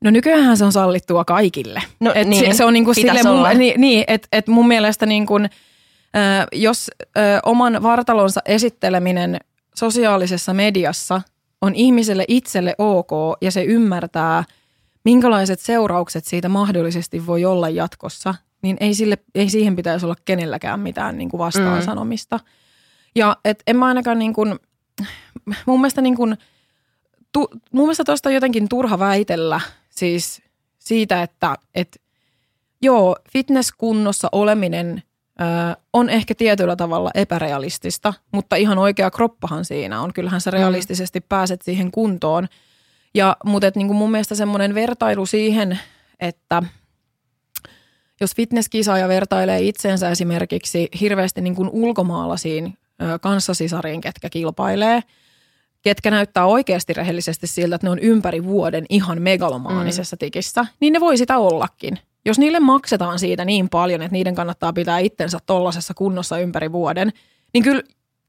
No nykyään se on sallittua kaikille. No et niin, se, se on niinku pitäis sille mun, niin, niin että et mun mielestä niin kun, ö, jos oman vartalonsa esitteleminen sosiaalisessa mediassa on ihmiselle itselle ok ja se ymmärtää, minkälaiset seuraukset siitä mahdollisesti voi olla jatkossa, niin ei, sille, ei siihen pitäisi olla kenelläkään mitään niin kuin vastaan Mm. sanomista. Ja et en mä ainakaan niin kuin, mun mielestä niin kuin, tu, mun mielestä tuosta jotenkin turha väitellä siis siitä, että et, joo, fitnesskunnossa oleminen ö, on ehkä tietyllä tavalla epärealistista, mutta ihan oikea kroppahan siinä on. Kyllähän sä realistisesti pääset siihen kuntoon. Ja, mutta et, niin kuin mun mielestä semmoinen vertailu siihen, että jos fitnesskisaaja vertailee itsensä esimerkiksi hirveästi niin kuin ulkomaalaisiin ö, kanssasisariin, ketkä kilpailee, ketkä näyttää oikeasti rehellisesti siltä, että ne on ympäri vuoden ihan megalomaanisessa tikissä, niin ne voi sitä ollakin. Jos niille maksetaan siitä niin paljon, että niiden kannattaa pitää itsensä tollasessa kunnossa ympäri vuoden, niin kyllä,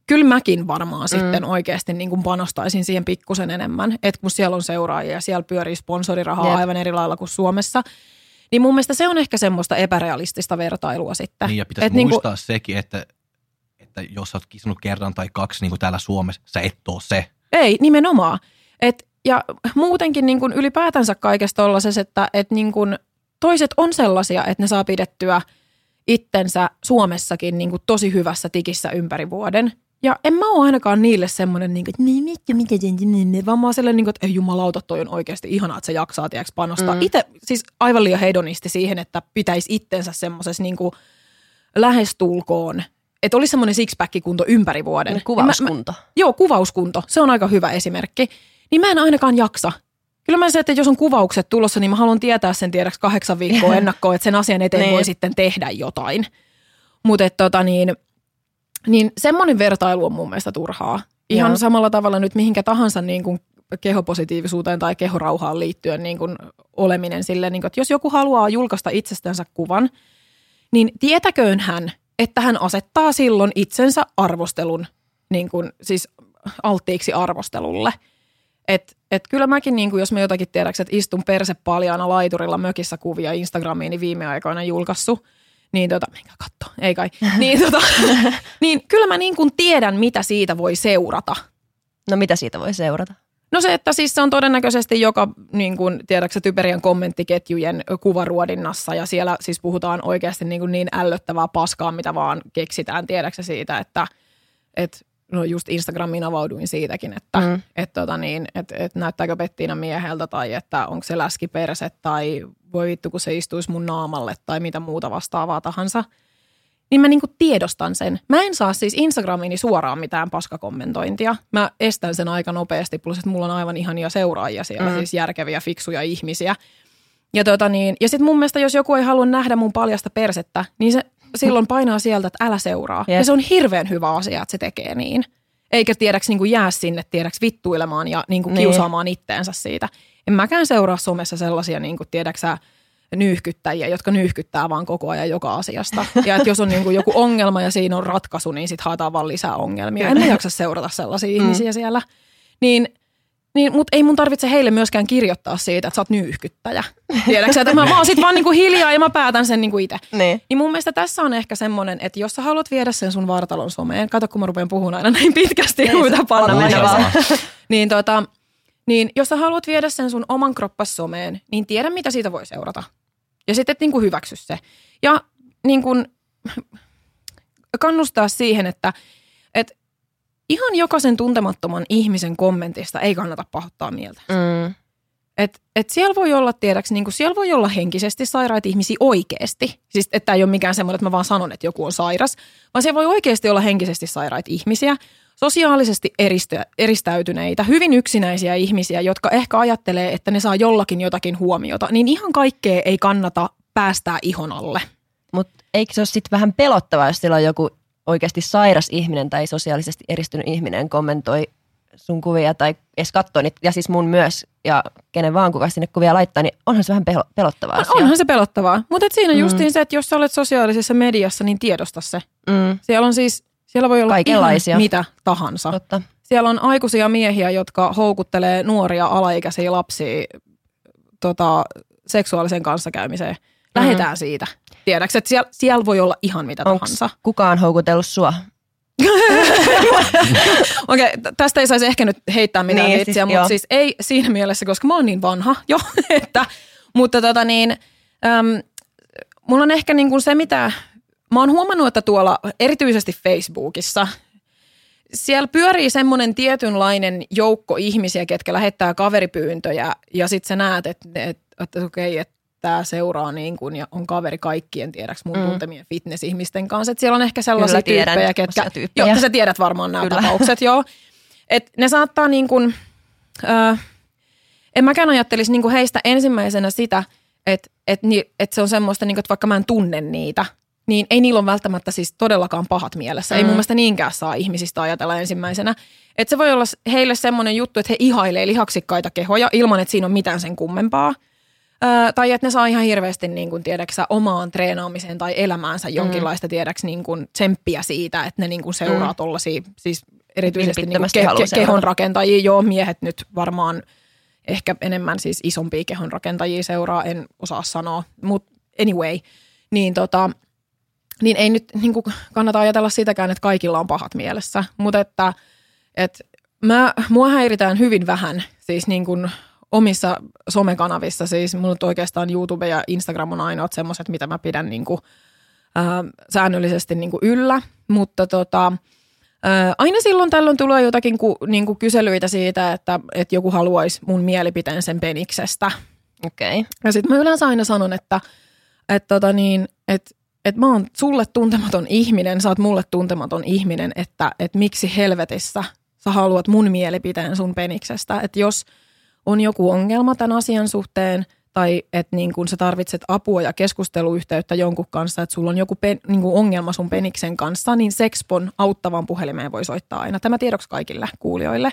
kyllä mäkin varmaan mm. sitten oikeasti niin kuin panostaisin siihen pikkusen enemmän. Että kun siellä on seuraajia ja siellä pyörii sponsorirahaa Jep. aivan eri lailla kuin Suomessa, niin mun mielestä se on ehkä semmoista epärealistista vertailua sitten. Niin ja pitäisi Et niinku- muistaa sekin, että, että jos sä oot kisannut kerran tai kaksi niin kuin täällä Suomessa, sä et oo se. Ei, nimenomaan. Et, ja muutenkin niin kuin ylipäätänsä kaikesta tollaisessa, että et niin kuin toiset on sellaisia, että ne saa pidettyä itsensä Suomessakin niin kuin tosi hyvässä tikissä ympäri vuoden. Ja en mä ole ainakaan niille semmoinen, niin kuin, että "Niin, mitä, mitä, mitä, mitä, vaan mä oon sellainen, niin kuin, että ei jumalauta, toi on oikeasti ihanaa, että se jaksaa tiedätkö, panostaa. Mm. Itse siis aivan liian hedonisti siihen, että pitäisi itsensä semmoisessa niin kuin lähestulkoon, että olisi semmoinen sixpack-kunto ympäri vuoden. Niin Ja mä- mä, Kuvauskunto. Joo, kuvauskunto. Se on aika hyvä esimerkki. Niin mä en ainakaan jaksa. Kyllä mä se, että jos on kuvaukset tulossa, niin mä haluan tietää sen tiedäksi kahdeksan viikkoa ennakkoon, että sen asian eteen Niin. voi sitten tehdä jotain. Mutta tota niin, niin semmoinen vertailu on mun mielestä turhaa. Ihan Joo. samalla tavalla nyt mihinkä tahansa niin kuin kehopositiivisuuteen tai kehorauhaan liittyen niin kuin oleminen sille, niin kuin, että jos joku haluaa julkaista itsestänsä kuvan, niin tietäköön hän, että hän asettaa silloin itsensä arvostelun, niin kuin, siis alttiiksi arvostelulle. Et, et kyllä mäkin, niin kuin jos mä jotakin tiedäks, että istun perse paljaana laiturilla mökissä kuvia Instagramiin niin viime aikoina julkaissut, niin tota, menkää katso, ei kai, niin, tota, niin kyllä mä niin kuin tiedän, mitä siitä voi seurata. No mitä siitä voi seurata? No se, että siis se on todennäköisesti joka, niin kuin, tiedätkö, typerien kommenttiketjujen kuvaruodinnassa ja siellä siis puhutaan oikeasti niin, kuin niin ällöttävää paskaa, mitä vaan keksitään, tiedätkö siitä, että et, no just Instagramiin avauduin siitäkin, että Mm. et, tota niin, et, et näyttääkö Pettiina mieheltä tai että onko se läskiperse tai voi vittu kun se istuisi mun naamalle tai mitä muuta vastaavaa tahansa. Niin mä niinku tiedostan sen. Mä en saa siis Instagramiini suoraan mitään paskakommentointia. Mä estän sen aika nopeasti, plus että mulla on aivan ihania seuraajia siellä, mm. siis järkeviä, fiksuja ihmisiä. Ja, tota niin, ja sitten mun mielestä, jos joku ei halua nähdä mun paljasta persettä, niin se silloin painaa sieltä, että älä seuraa. Jep. Ja se on hirveän hyvä asia, että se tekee niin. Eikä tiedäks niin kuin jää sinne, tiedäks vittuilemaan ja niin kuin Niin. kiusaamaan itteensä siitä. En mäkään seuraa somessa sellaisia, niin kuin tiedäksä, nyyhkyttäjiä, jotka nyyhkyttää vaan koko ajan joka asiasta. Ja että jos on niin kuin joku ongelma ja siinä on ratkaisu, niin sitten haetaan vaan lisää ongelmia. En mä jaksa seurata sellaisia Mm. ihmisiä siellä. Niin niin, mutta ei mun tarvitse heille myöskään kirjoittaa siitä, että sä oot nyyhkyttäjä. Tiedätkö, että mä, mä oon sit vaan niinku hiljaa ja mä päätän sen niinku itse. Niin. Niin mun mielestä tässä on ehkä semmoinen, että jos sä haluat viedä sen sun vartalon someen, kato kun mä rupean puhumaan aina näin pitkästi, Ei, mitä anna paljon mennä vaan. niin, tota, niin jos sä haluat viedä sen sun oman kroppas someen, niin tiedä mitä siitä voi seurata. Ja sitten et niinku hyväksy se. Ja niin kun, kannustaa siihen, että et ihan jokaisen tuntemattoman ihmisen kommentista ei kannata pahoittaa mieltä. Mm. Et, et siellä voi olla, tiedäks, niin siellä voi olla henkisesti sairaita ihmisiä oikeasti. Siis että ei ole mikään semmoinen, että mä vaan sanon, että joku on sairas, vaan siellä voi oikeasti olla henkisesti sairaita ihmisiä, sosiaalisesti eristä, eristäytyneitä, hyvin yksinäisiä ihmisiä, jotka ehkä ajattelee, että ne saa jollakin jotakin huomiota, niin ihan kaikkea ei kannata päästää ihon alle. Mutta eikö se ole sitten vähän pelottavaa, jos siellä on joku oikeasti sairas ihminen tai sosiaalisesti eristynyt ihminen kommentoi sun kuvia tai edes katsoo niitä, ja siis mun myös, ja kenen vaan kuka sinne kuvia laittaa, niin onhan se vähän pelo- pelottavaa On, asia. onhan se pelottavaa, mutta et siinä Mm. justiin se, että jos sä olet sosiaalisessa mediassa, niin tiedosta se. Mm, Siellä on siis, siellä voi olla Kaikenlaisia. ihan mitä tahansa. totta. Siellä on aikuisia miehiä, jotka houkuttelee nuoria alaikäisiä lapsia tota, seksuaaliseen kanssakäymiseen. Lähetään mm. siitä. Tiedätkö, että siellä, siellä voi olla ihan mitä Onko tahansa. kukaan houkutellut sua? Okei, t- tästä ei saisi ehkä nyt heittää mitään Niin, vitsiä, siis, mutta siis ei siinä mielessä, koska mä oon niin vanha jo, että, mutta tota niin, äm, mulla on ehkä niin kuin se, mitä mä oon huomannut, että tuolla erityisesti Facebookissa, siellä pyörii semmoinen tietynlainen joukko ihmisiä, ketkä lähettää kaveripyyntöjä ja sit sä näet, että, että, että okei, että tämä seuraa niin kuin, ja on kaveri kaikkien, tiedäks mun Mm. mm. tuntemien fitness-ihmisten kanssa. Että siellä on ehkä sellaisia Kyllä tiedän, tyyppejä, ketkä, tyyppejä. joo, sä tiedät varmaan nämä Kyllä. tapaukset, joo. Et ne saattaa niin kuin, äh, en mäkään ajattelisi niin kuin heistä ensimmäisenä sitä, että et, ni, et se on semmoista, niin kuin, että vaikka mä en tunne niitä, niin ei niillä ole välttämättä siis todellakaan pahat mielessä. Mm. Ei Mm. mun mielestä niinkään saa ihmisistä ajatella ensimmäisenä. Että se voi olla heille semmoinen juttu, että he ihailee lihaksikkaita kehoja ilman, että siinä on mitään sen kummempaa. Öö, tai että ne saa ihan hirveästi niin kuin, tiedäksä, omaan treenaamiseen tai elämäänsä jonkinlaista tiedäks, niin kuin, tsemppiä siitä, että ne niin kuin, seuraa Mm. mm. tollaisia, siis erityisesti niin kuin, ke- ke- seurata. kehon rakentajia. Joo, miehet nyt varmaan ehkä enemmän siis isompia kehon rakentajia seuraa, en osaa sanoa, mutta anyway, niin tota, niin ei nyt niin kuin kannata ajatella sitäkään, että kaikilla on pahat mielessä, mutta että, että mä, mua häiritään hyvin vähän, siis niin kuin omissa somekanavissa, siis mulla nyt oikeastaan YouTube ja Instagram on ainoat semmoiset, mitä mä pidän niin kuin, ää, säännöllisesti niin kuin yllä, mutta tota, ää, aina silloin tällöin tulee jotakin ku, niin kuin kyselyitä siitä, että, että joku haluaisi mun mielipiteen sen peniksestä. Okei. Okay. Ja sitten mä yleensä aina sanon, että, että, tota niin, että, että mä oon sulle tuntematon ihminen, sä oot mulle tuntematon ihminen, että, että miksi helvetissä sä haluat mun mielipiteen sun peniksestä. Että jos on joku ongelma tämän asian suhteen tai että niin kun sä tarvitset apua ja keskusteluyhteyttä jonkun kanssa, että sulla on joku pen, niin kun ongelma sun peniksen kanssa, niin Sexpon auttavan puhelimeen voi soittaa aina. Tämä tiedoksi kaikille kuulijoille.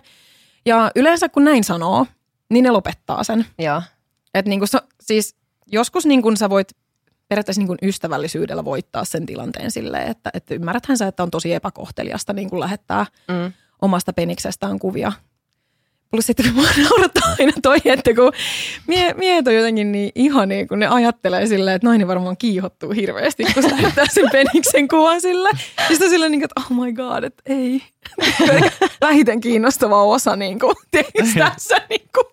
Ja yleensä kun näin sanoo, niin ne lopettaa sen. Joo. Et niinku, so, siis joskus niinku sä voit periaatteessa niinku ystävällisyydellä voittaa sen tilanteen silleen, että, että ymmärräthän sä, että on tosi epäkohteliasta niinku lähettää Mm. omasta peniksestään kuvia. Plus sitten kun mua naurattaa aina toi, että kun mie, miehet on jotenkin niin ihania, kun ne ajattelee silleen, että nainen varmaan kiihottuu hirveästi, kun se lähettää sen peniksen kuvan sille. Ja sitten silleen, niin kuin, että oh my god, että ei. Vähiten kiinnostava osa niin kuin, tässä niin kuin,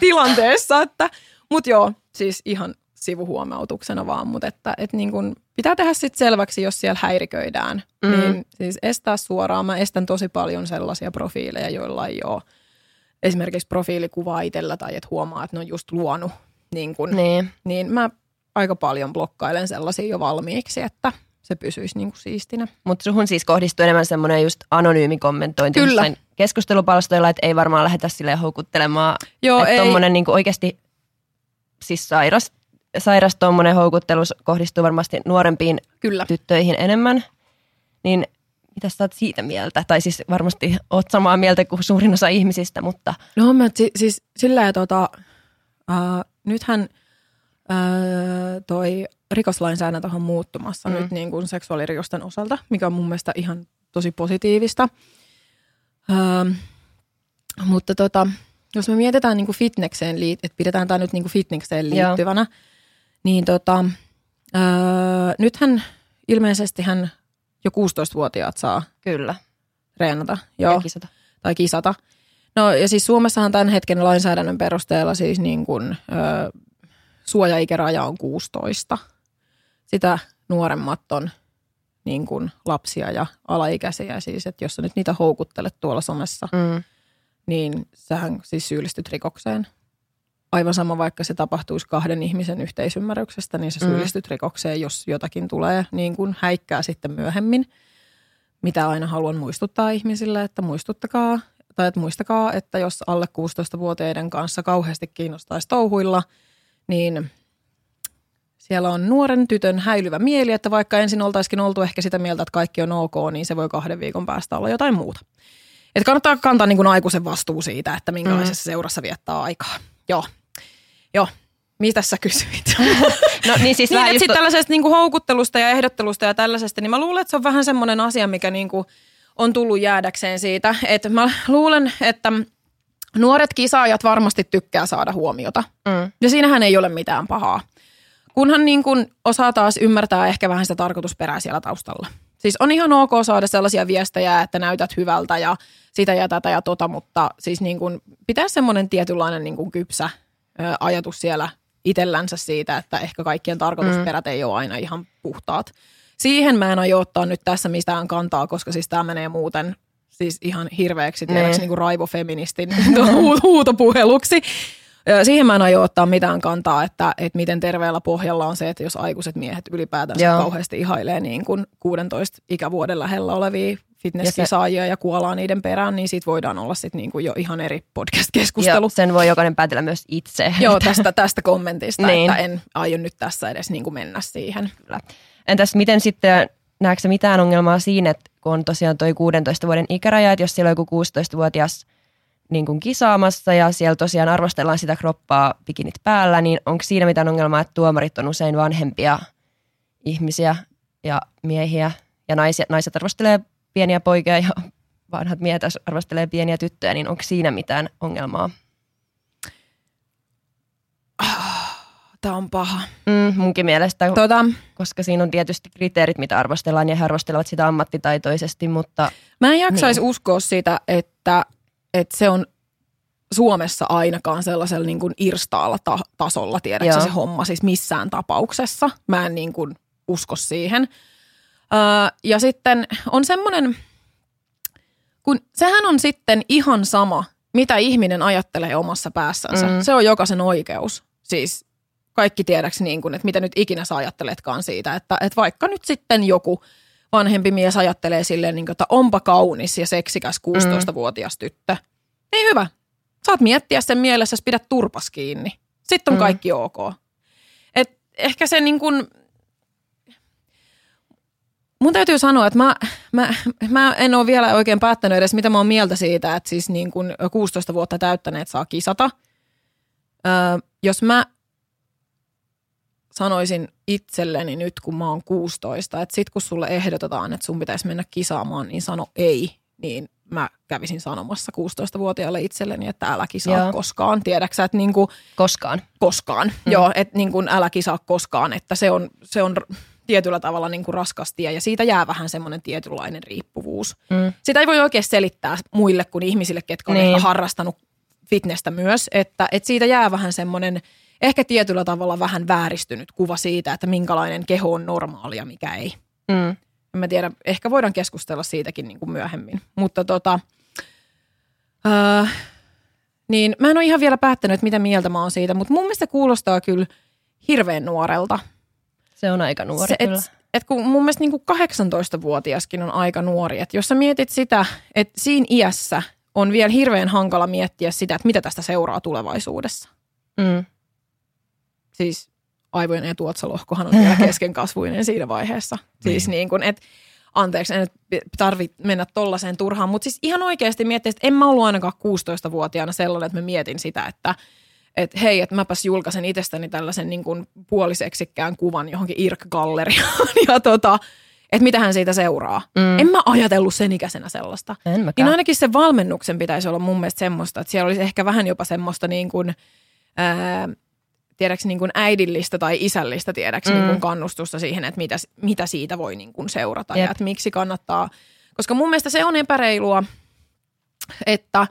tilanteessa. Että, Mutta joo, siis ihan sivuhuomautuksena vaan, mutta että, että niin kun pitää tehdä sitten selväksi, jos siellä häiriköidään. Mm. Niin siis estää suoraan. Mä estän tosi paljon sellaisia profiileja, joilla ei ole esimerkiksi profiilikuvaa itsellä tai että huomaa, että ne on just luonut. Niin, kun, Niin. niin mä aika paljon blokkailen sellaisia jo valmiiksi, että se pysyisi niin kuin siistinä. Mutta suhun siis kohdistuu enemmän semmoinen just anonyymi kommentointi Kyllä. keskustelupalstoilla, että ei varmaan lähdetä sille houkuttelemaan. Joo, että ei. tommonen niinku oikeasti siis sairas, sairas tuommoinen houkuttelu kohdistuu varmasti nuorempiin Kyllä. tyttöihin enemmän. Niin mitä sä oot siitä mieltä? Tai siis varmasti oot samaa mieltä kuin suurin osa ihmisistä, mutta No mä si- siis sillä tota, äh, nythän äh, toi rikoslainsäädäntö on muuttumassa Mm. nyt niin kuin seksuaalirikosten osalta, mikä on mun mielestä ihan tosi positiivista. Ähm, mutta tota, jos me mietitään niin kuin fitnekseen, liit- että pidetään tämä nyt niin kuin fitnekseen Joo. liittyvänä, niin tota, äh, nythän ilmeisesti hän jo 16-vuotiaat saa kyllä. treenata. Joo. Joo Kisata. tai kisata. No ja siis Suomessahan tämän hetken lainsäädännön perusteella siis niin kuin, ö, suojaikäraja on 16. Sitä nuoremmat on niin kuin lapsia ja alaikäisiä siis, että jos sä nyt niitä houkuttelet tuolla somessa, Mm. niin sähän siis syyllistyt rikokseen. Aivan sama, vaikka se tapahtuisi kahden ihmisen yhteisymmärryksestä, niin sä Mm. syyllistyt rikokseen, jos jotakin tulee niin kuin häikkää sitten myöhemmin. Mitä aina haluan muistuttaa ihmisille, että muistuttakaa, tai että muistakaa, että jos alle 16-vuotiaiden kanssa kauheasti kiinnostaisi touhuilla, niin siellä on nuoren tytön häilyvä mieli, että vaikka ensin oltaisikin oltu ehkä sitä mieltä, että kaikki on ok, niin se voi kahden viikon päästä olla jotain muuta. Että kannattaa kantaa niin kuin aikuisen vastuu siitä, että minkälaisessa mm. seurassa viettää aikaa. Joo. Joo. Mitä sä kysyit? No niin siis niin, vähän just, sit tällaisesta niin kuin houkuttelusta ja ehdottelusta ja tällaisesta, niin mä luulen, että se on vähän semmoinen asia, mikä niin kuin on tullut jäädäkseen siitä. Että mä luulen, että nuoret kisaajat varmasti tykkää saada huomiota. Mm. Ja siinähän ei ole mitään pahaa. Kunhan niin kuin osaa taas ymmärtää ehkä vähän sitä tarkoitusperää siellä taustalla. Siis on ihan ok saada sellaisia viestejä, että näytät hyvältä ja sitä ja tätä ja tota, mutta siis niin kuin pitää semmoinen tietynlainen niin kuin kypsä ajatus siellä itsellänsä siitä, että ehkä kaikkien tarkoitusperät mm. ei ole aina ihan puhtaat. Siihen mä en aio ottaa nyt tässä mistään kantaa, koska siis tämä menee muuten siis ihan hirveäksi, tiedäks, niin kuin raivofeministin hu- huutopuheluksi. Siihen mä en aio ottaa mitään kantaa, että, että miten terveellä pohjalla on se, että jos aikuiset miehet ylipäätänsä Joo. kauheasti ihailee niin kuin 16 ikävuoden lähellä olevia fitnesskisaajia ja, ja kuolaa niiden perään, niin siitä voidaan olla sitten niin kuin jo ihan eri podcast-keskustelu. Joo, sen voi jokainen päätellä myös itse. Joo, tästä, tästä kommentista, Niin. että en aio nyt tässä edes niin kuin mennä siihen. Kyllä. Entäs miten sitten, näetkö mitään ongelmaa siinä, että kun on tosiaan toi 16 vuoden ikäraja, että jos siellä on joku 16-vuotias niin kuin kisaamassa ja siellä tosiaan arvostellaan sitä kroppaa pikinit päällä, niin onko siinä mitään ongelmaa, että tuomarit on usein vanhempia ihmisiä ja miehiä ja naisia, naiset arvostelee pieniä poikia ja vanhat miehet arvostelee pieniä tyttöjä, niin onko siinä mitään ongelmaa? Tämä on paha. Mm, munkin mielestä, Tota, koska siinä on tietysti kriteerit, mitä arvostellaan ja he arvostelevat sitä ammattitaitoisesti, mutta mä en jaksaisi Niin. uskoa sitä, että, että se on Suomessa ainakaan sellaisella niin kuin irstaalla ta- tasolla, tiedätkö se homma, siis missään tapauksessa. Mä en niin kuin usko siihen. Öö, ja sitten on semmoinen, kun sehän on sitten ihan sama, mitä ihminen ajattelee omassa päässänsä. Mm. Mm. Se on jokaisen oikeus. Siis kaikki tiedäksi niin kuin, että mitä nyt ikinä sä ajatteletkaan siitä, että, että vaikka nyt sitten joku vanhempi mies ajattelee silleen, niin kuin, että onpa kaunis ja seksikäs 16-vuotias tyttö. Niin hyvä. Saat miettiä sen mielessä, pidät turpas kiinni. Sitten on Mm. kaikki ok. Et ehkä se niin kuin, mun täytyy sanoa, että mä, mä, mä en ole vielä oikein päättänyt edes, mitä mä oon mieltä siitä, että siis niin kuin 16 vuotta täyttäneet saa kisata. Öö, jos mä sanoisin itselleni nyt, kun mä oon 16, että sit kun sulle ehdotetaan, että sun pitäisi mennä kisaamaan, niin sano ei, niin mä kävisin sanomassa 16-vuotiaalle itselleni, että älä kisaa Joo. koskaan. Tiedäksä, että niin kuin koskaan. koskaan. Mm. Joo, että niin kuin älä kisaa koskaan, että se on, se on tietyllä tavalla niin kuin raskas tie ja siitä jää vähän semmoinen tietynlainen riippuvuus. Mm. Sitä ei voi oikein selittää muille kuin ihmisille, ketkä on Niin. ehkä harrastanut fitnessä myös, että, että siitä jää vähän semmoinen ehkä tietyllä tavalla vähän vääristynyt kuva siitä, että minkälainen keho on normaali ja mikä ei. Mm. En mä tiedä, ehkä voidaan keskustella siitäkin niin kuin myöhemmin. Mutta tota, äh, niin mä en ole ihan vielä päättänyt, mitä mieltä mä oon siitä, mutta mun mielestä kuulostaa kyllä hirveän nuorelta. Se on aika nuori Se, kyllä. et, et kun mun mielestä niin kuin 18-vuotiaskin on aika nuori. Et jos sä mietit sitä, että siinä iässä on vielä hirveän hankala miettiä sitä, että mitä tästä seuraa tulevaisuudessa. Mm. Siis aivojen etuotsalohkohan on vielä keskenkasvuinen siinä vaiheessa. Siis niin kuin, et, anteeksi, en nyt tarvitse mennä tollaiseen turhaan, mutta siis ihan oikeasti miettiä, että en mä ollut ainakaan 16-vuotiaana sellainen, että mä mietin sitä, että et hei, että mäpäs julkaisen itsestäni tällaisen niin kuin puoliseksikkään kuvan johonkin IRK-galleriaan ja tota, että mitähän siitä seuraa. Mm. En mä ajatellut sen ikäisenä sellaista. En Niin mäkään. ainakin se valmennuksen pitäisi olla mun mielestä semmoista, että siellä olisi ehkä vähän jopa semmoista niin kuin, ää, tiedäks niin kuin äidillistä tai isällistä tiedäks Mm. niin kuin kannustusta siihen, että mitä, mitä siitä voi niin kuin seurata Jep. ja että miksi kannattaa. Koska mun mielestä se on epäreilua, että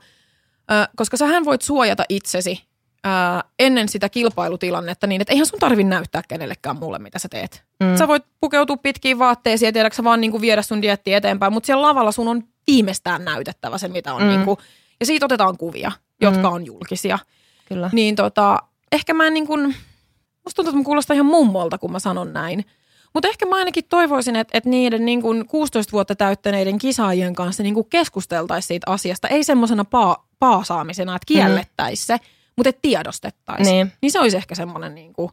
koska sähän voit suojata itsesi ää, ennen sitä kilpailutilannetta niin, että eihän sun tarvi näyttää kenellekään mulle, mitä sä teet. Mm. Sä voit pukeutua pitkiin vaatteisiin ja tiedätkö sä vaan niin kuin viedä sun dietti eteenpäin, mutta siellä lavalla sun on viimeistään näytettävä se, mitä on Mm. niin kuin, ja siitä otetaan kuvia, jotka on julkisia. Kyllä. Niin tota, ehkä mä en niin kuin, musta tuntuu, että mä kuulostan ihan mummolta, kun mä sanon näin. Mutta ehkä mä ainakin toivoisin, että, että niiden niin kuin 16 vuotta täyttäneiden kisaajien kanssa niin kuin keskusteltaisiin siitä asiasta. Ei semmoisena paa, paasaamisena, että kiellettäisiin se, mutta että tiedostettaisiin. Niin. niin se olisi ehkä semmoinen, niin kuin,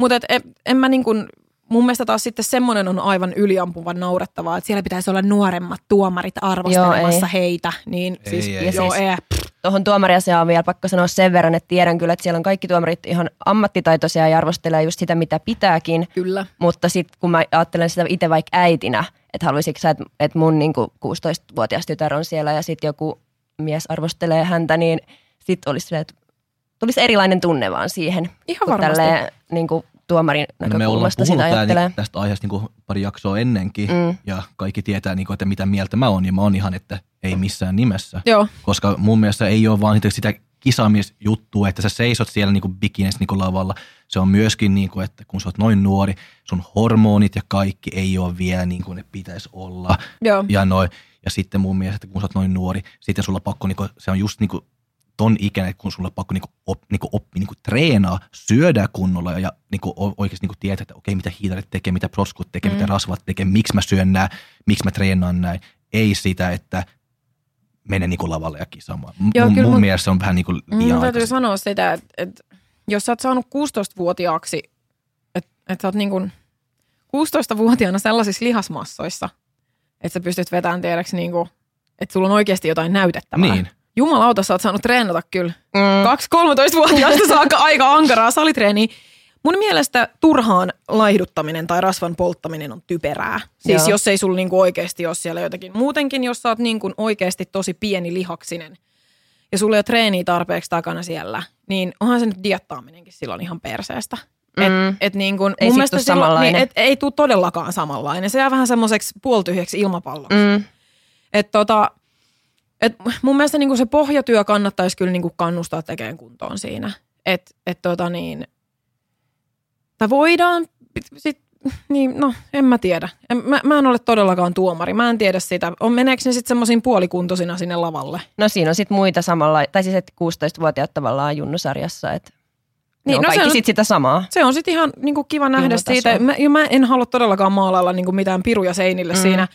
mutta et, en, en mä niin kuin, mun mielestä taas sitten semmoinen on aivan yliampuvan naurettavaa, että siellä pitäisi olla nuoremmat tuomarit arvostelemassa ei. heitä. Niin Ei, siis, ei. joo, Ja siis- ei. Tuohon tuomariasiaan on vielä pakko sanoa sen verran, että tiedän kyllä, että siellä on kaikki tuomarit ihan ammattitaitoisia ja arvostelee just sitä, mitä pitääkin. Kyllä. Mutta sitten kun mä ajattelen sitä itse vaikka äitinä, että haluaisitko sä, että, että mun niin 16-vuotias tytär on siellä ja sitten joku mies arvostelee häntä, niin sitten olisi silleen, että tulisi erilainen tunne vaan siihen, Ihan varmasti. tälleen niin kuin tuomarin No me ollaan näkökulmasta puhunut sitä tää, ajattelee. niin, tästä aiheesta niin pari jaksoa ennenkin Mm. ja kaikki tietää, niin kuin, että mitä mieltä mä oon ja mä oon ihan, että ei missään nimessä. Joo, Koska mun mielestä ei ole vaan sitä, sitä kisaamisjuttua, että sä seisot siellä niin bikinissä niin lavalla. Se on myöskin, niin kuin, että kun sä oot noin nuori, sun hormonit ja kaikki ei ole vielä niin kuin ne pitäisi olla. joo. Ja, noin. ja sitten mun mielestä, että kun sä oot noin nuori, sitten sulla pakko, niin kuin, se on just niin kuin ton ikäinen, kun sulla pakko niinku op, niinku oppi niinku treenaa, syödä kunnolla ja niinku oikeasti niinku tietää, että okei, mitä hiitarit tekee, mitä proskut tekee, mm. mitä rasvat tekee, miksi mä syön nää, miksi mä treenaan näin. Ei sitä, että mene niinku lavalle ja kisaamaan. M- Joo, mun, kyllä mun mun- mielestä se on vähän niinku liian Mun täytyy sanoa sitä, että, että jos sä oot saanut 16-vuotiaaksi, että, että sä oot niin kuin 16-vuotiaana sellaisissa lihasmassoissa, että sä pystyt vetämään tiedäksi niin kuin, että sulla on oikeasti jotain näytettävää. Niin. Jumalauta, sä oot saanut treenata kyllä. Mm. 2-13-vuotiaasta saakka aika ankaraa salitreeniä. Mun mielestä turhaan laihduttaminen tai rasvan polttaminen on typerää. Siis Joo. jos ei sulla niinku oikeasti ole siellä jotakin. Muutenkin, jos sä oot niinku oikeasti tosi pieni lihaksinen ja sulla ei ole treeniä tarpeeksi takana siellä, niin onhan se nyt diettaaminenkin silloin ihan perseestä. Et, Mm. et niin kun, Ei mun mielestä silloin-. Niin, et, ei tule todellakaan samanlainen. Se jää vähän semmoiseksi puoltyhjäksi ilmapalloksi. Mm. Et tota, et mun mielestä niinku se pohjatyö kannattaisi kyllä niinku kannustaa tekemään kuntoon siinä. Et, et tota niin, tai voidaan, sit, niin no en mä tiedä. En, mä, mä en ole todellakaan tuomari. Mä en tiedä sitä. On, meneekö ne sitten semmoisiin puolikuntoisina sinne lavalle? No siinä on sitten muita samalla, tai siis että 16-vuotiaat tavallaan junnusarjassa, että niin, Niin, on no se kaikki on- sit sitä samaa. Se on sitten ihan niinku kiva nähdä siitä. Mä, ja mä en halua todellakaan maalailla niinku mitään piruja seinille mm. siinä.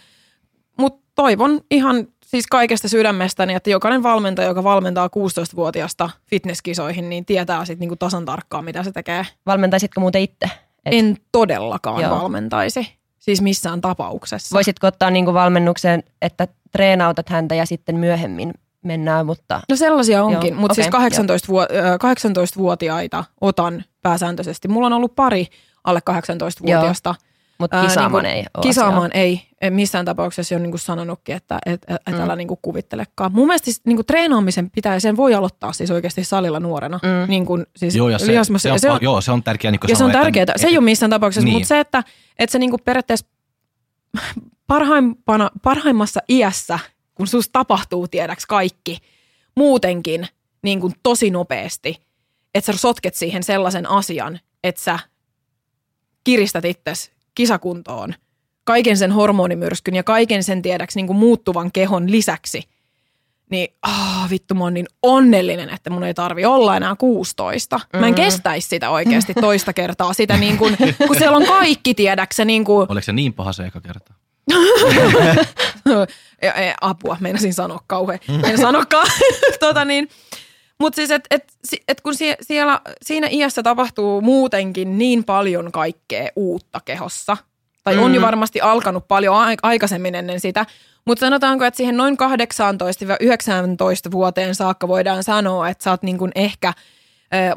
Mutta toivon ihan siis kaikesta sydämestäni, että jokainen valmentaja, joka valmentaa 16-vuotiaasta fitnesskisoihin, niin tietää sitten niinku tasan tarkkaan, mitä se tekee. Valmentaisitko muuten itse? Et En todellakaan Joo. valmentaisi. Siis missään tapauksessa. Voisitko ottaa niinku valmennukseen, että treenautat häntä ja sitten myöhemmin mennään, mutta No sellaisia onkin, Joo, mutta siis okei, 18 vuo- ö, 18-vuotiaita otan pääsääntöisesti. Mulla on ollut pari alle 18-vuotiaasta. Mutta Ää, kisaamaan niinku ei ole Kisaamaan ei. En missään tapauksessa ole niinku sanonutkin, että et, et, et Mm. älä niinku kuvittelekaan. Mun mielestä siis, niinku treenaamisen pitää, sen voi aloittaa siis oikeasti salilla nuorena. Mm. Niin kuin, siis Joo, ja se, lihasmassa- se, on, se on, joo, se on tärkeää. Niin ja se on tärkeää. Se ei ole missään tapauksessa, Niin. mutta se, että, että se niinku periaatteessa parhaimpana, parhaimmassa iässä, kun sus tapahtuu tiedäks kaikki, muutenkin niin kuin tosi nopeasti, että sä sotket siihen sellaisen asian, että sä kiristät itses kisakuntoon kaiken sen hormonimyrskyn ja kaiken sen tiedäksi niin kuin muuttuvan kehon lisäksi, niin ah, vittu mä oon niin onnellinen, että mun ei tarvi olla enää 16. Mä en kestäisi sitä oikeasti toista kertaa, sitä niin kuin, kun siellä on kaikki tiedäksä niin kuin, Oliko se niin paha se eka kerta? apua, meinasin sanoa kauhean. En sanokaan. tota niin. Mutta siis, että et, et kun sie- siellä, siinä iässä tapahtuu muutenkin niin paljon kaikkea uutta kehossa, tai on jo varmasti alkanut paljon aikaisemmin ennen sitä, mutta sanotaanko, että siihen noin 18-19 vuoteen saakka voidaan sanoa, että sä oot niin kuin ehkä,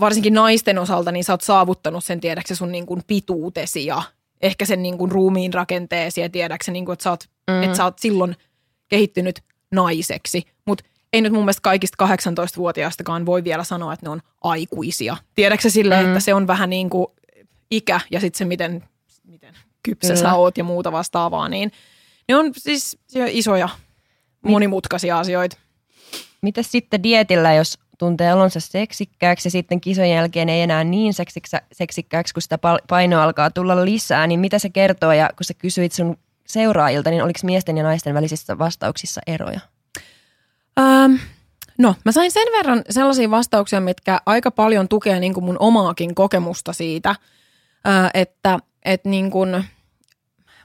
varsinkin naisten osalta, niin sä oot saavuttanut sen tiedäksä sun niin kuin pituutesi ja ehkä sen niin kuin ruumiin rakenteesi ja tiedäksä, niin kuin, että, sä oot, mm. että sä oot silloin kehittynyt naiseksi. Mutta ei nyt mun mielestä kaikista 18-vuotiaistakaan voi vielä sanoa, että ne on aikuisia. Tiedätkö silleen, mm. että se on vähän niin kuin ikä ja sitten se, miten, miten kypsä Kyllä. sä oot ja muuta vastaavaa, niin ne on siis isoja, monimutkaisia asioita. Mitäs sitten dietillä, jos tuntee olonsa seksikkääksi ja sitten kisojen jälkeen ei enää niin seksikkääksi, kun sitä painoa alkaa tulla lisää, niin mitä se kertoo? Ja kun sä kysyit sun seuraajilta, niin oliko miesten ja naisten välisissä vastauksissa eroja? Ähm, no, mä sain sen verran sellaisia vastauksia, mitkä aika paljon tukee niin kuin mun omaakin kokemusta siitä, äh, että, että niin kuin,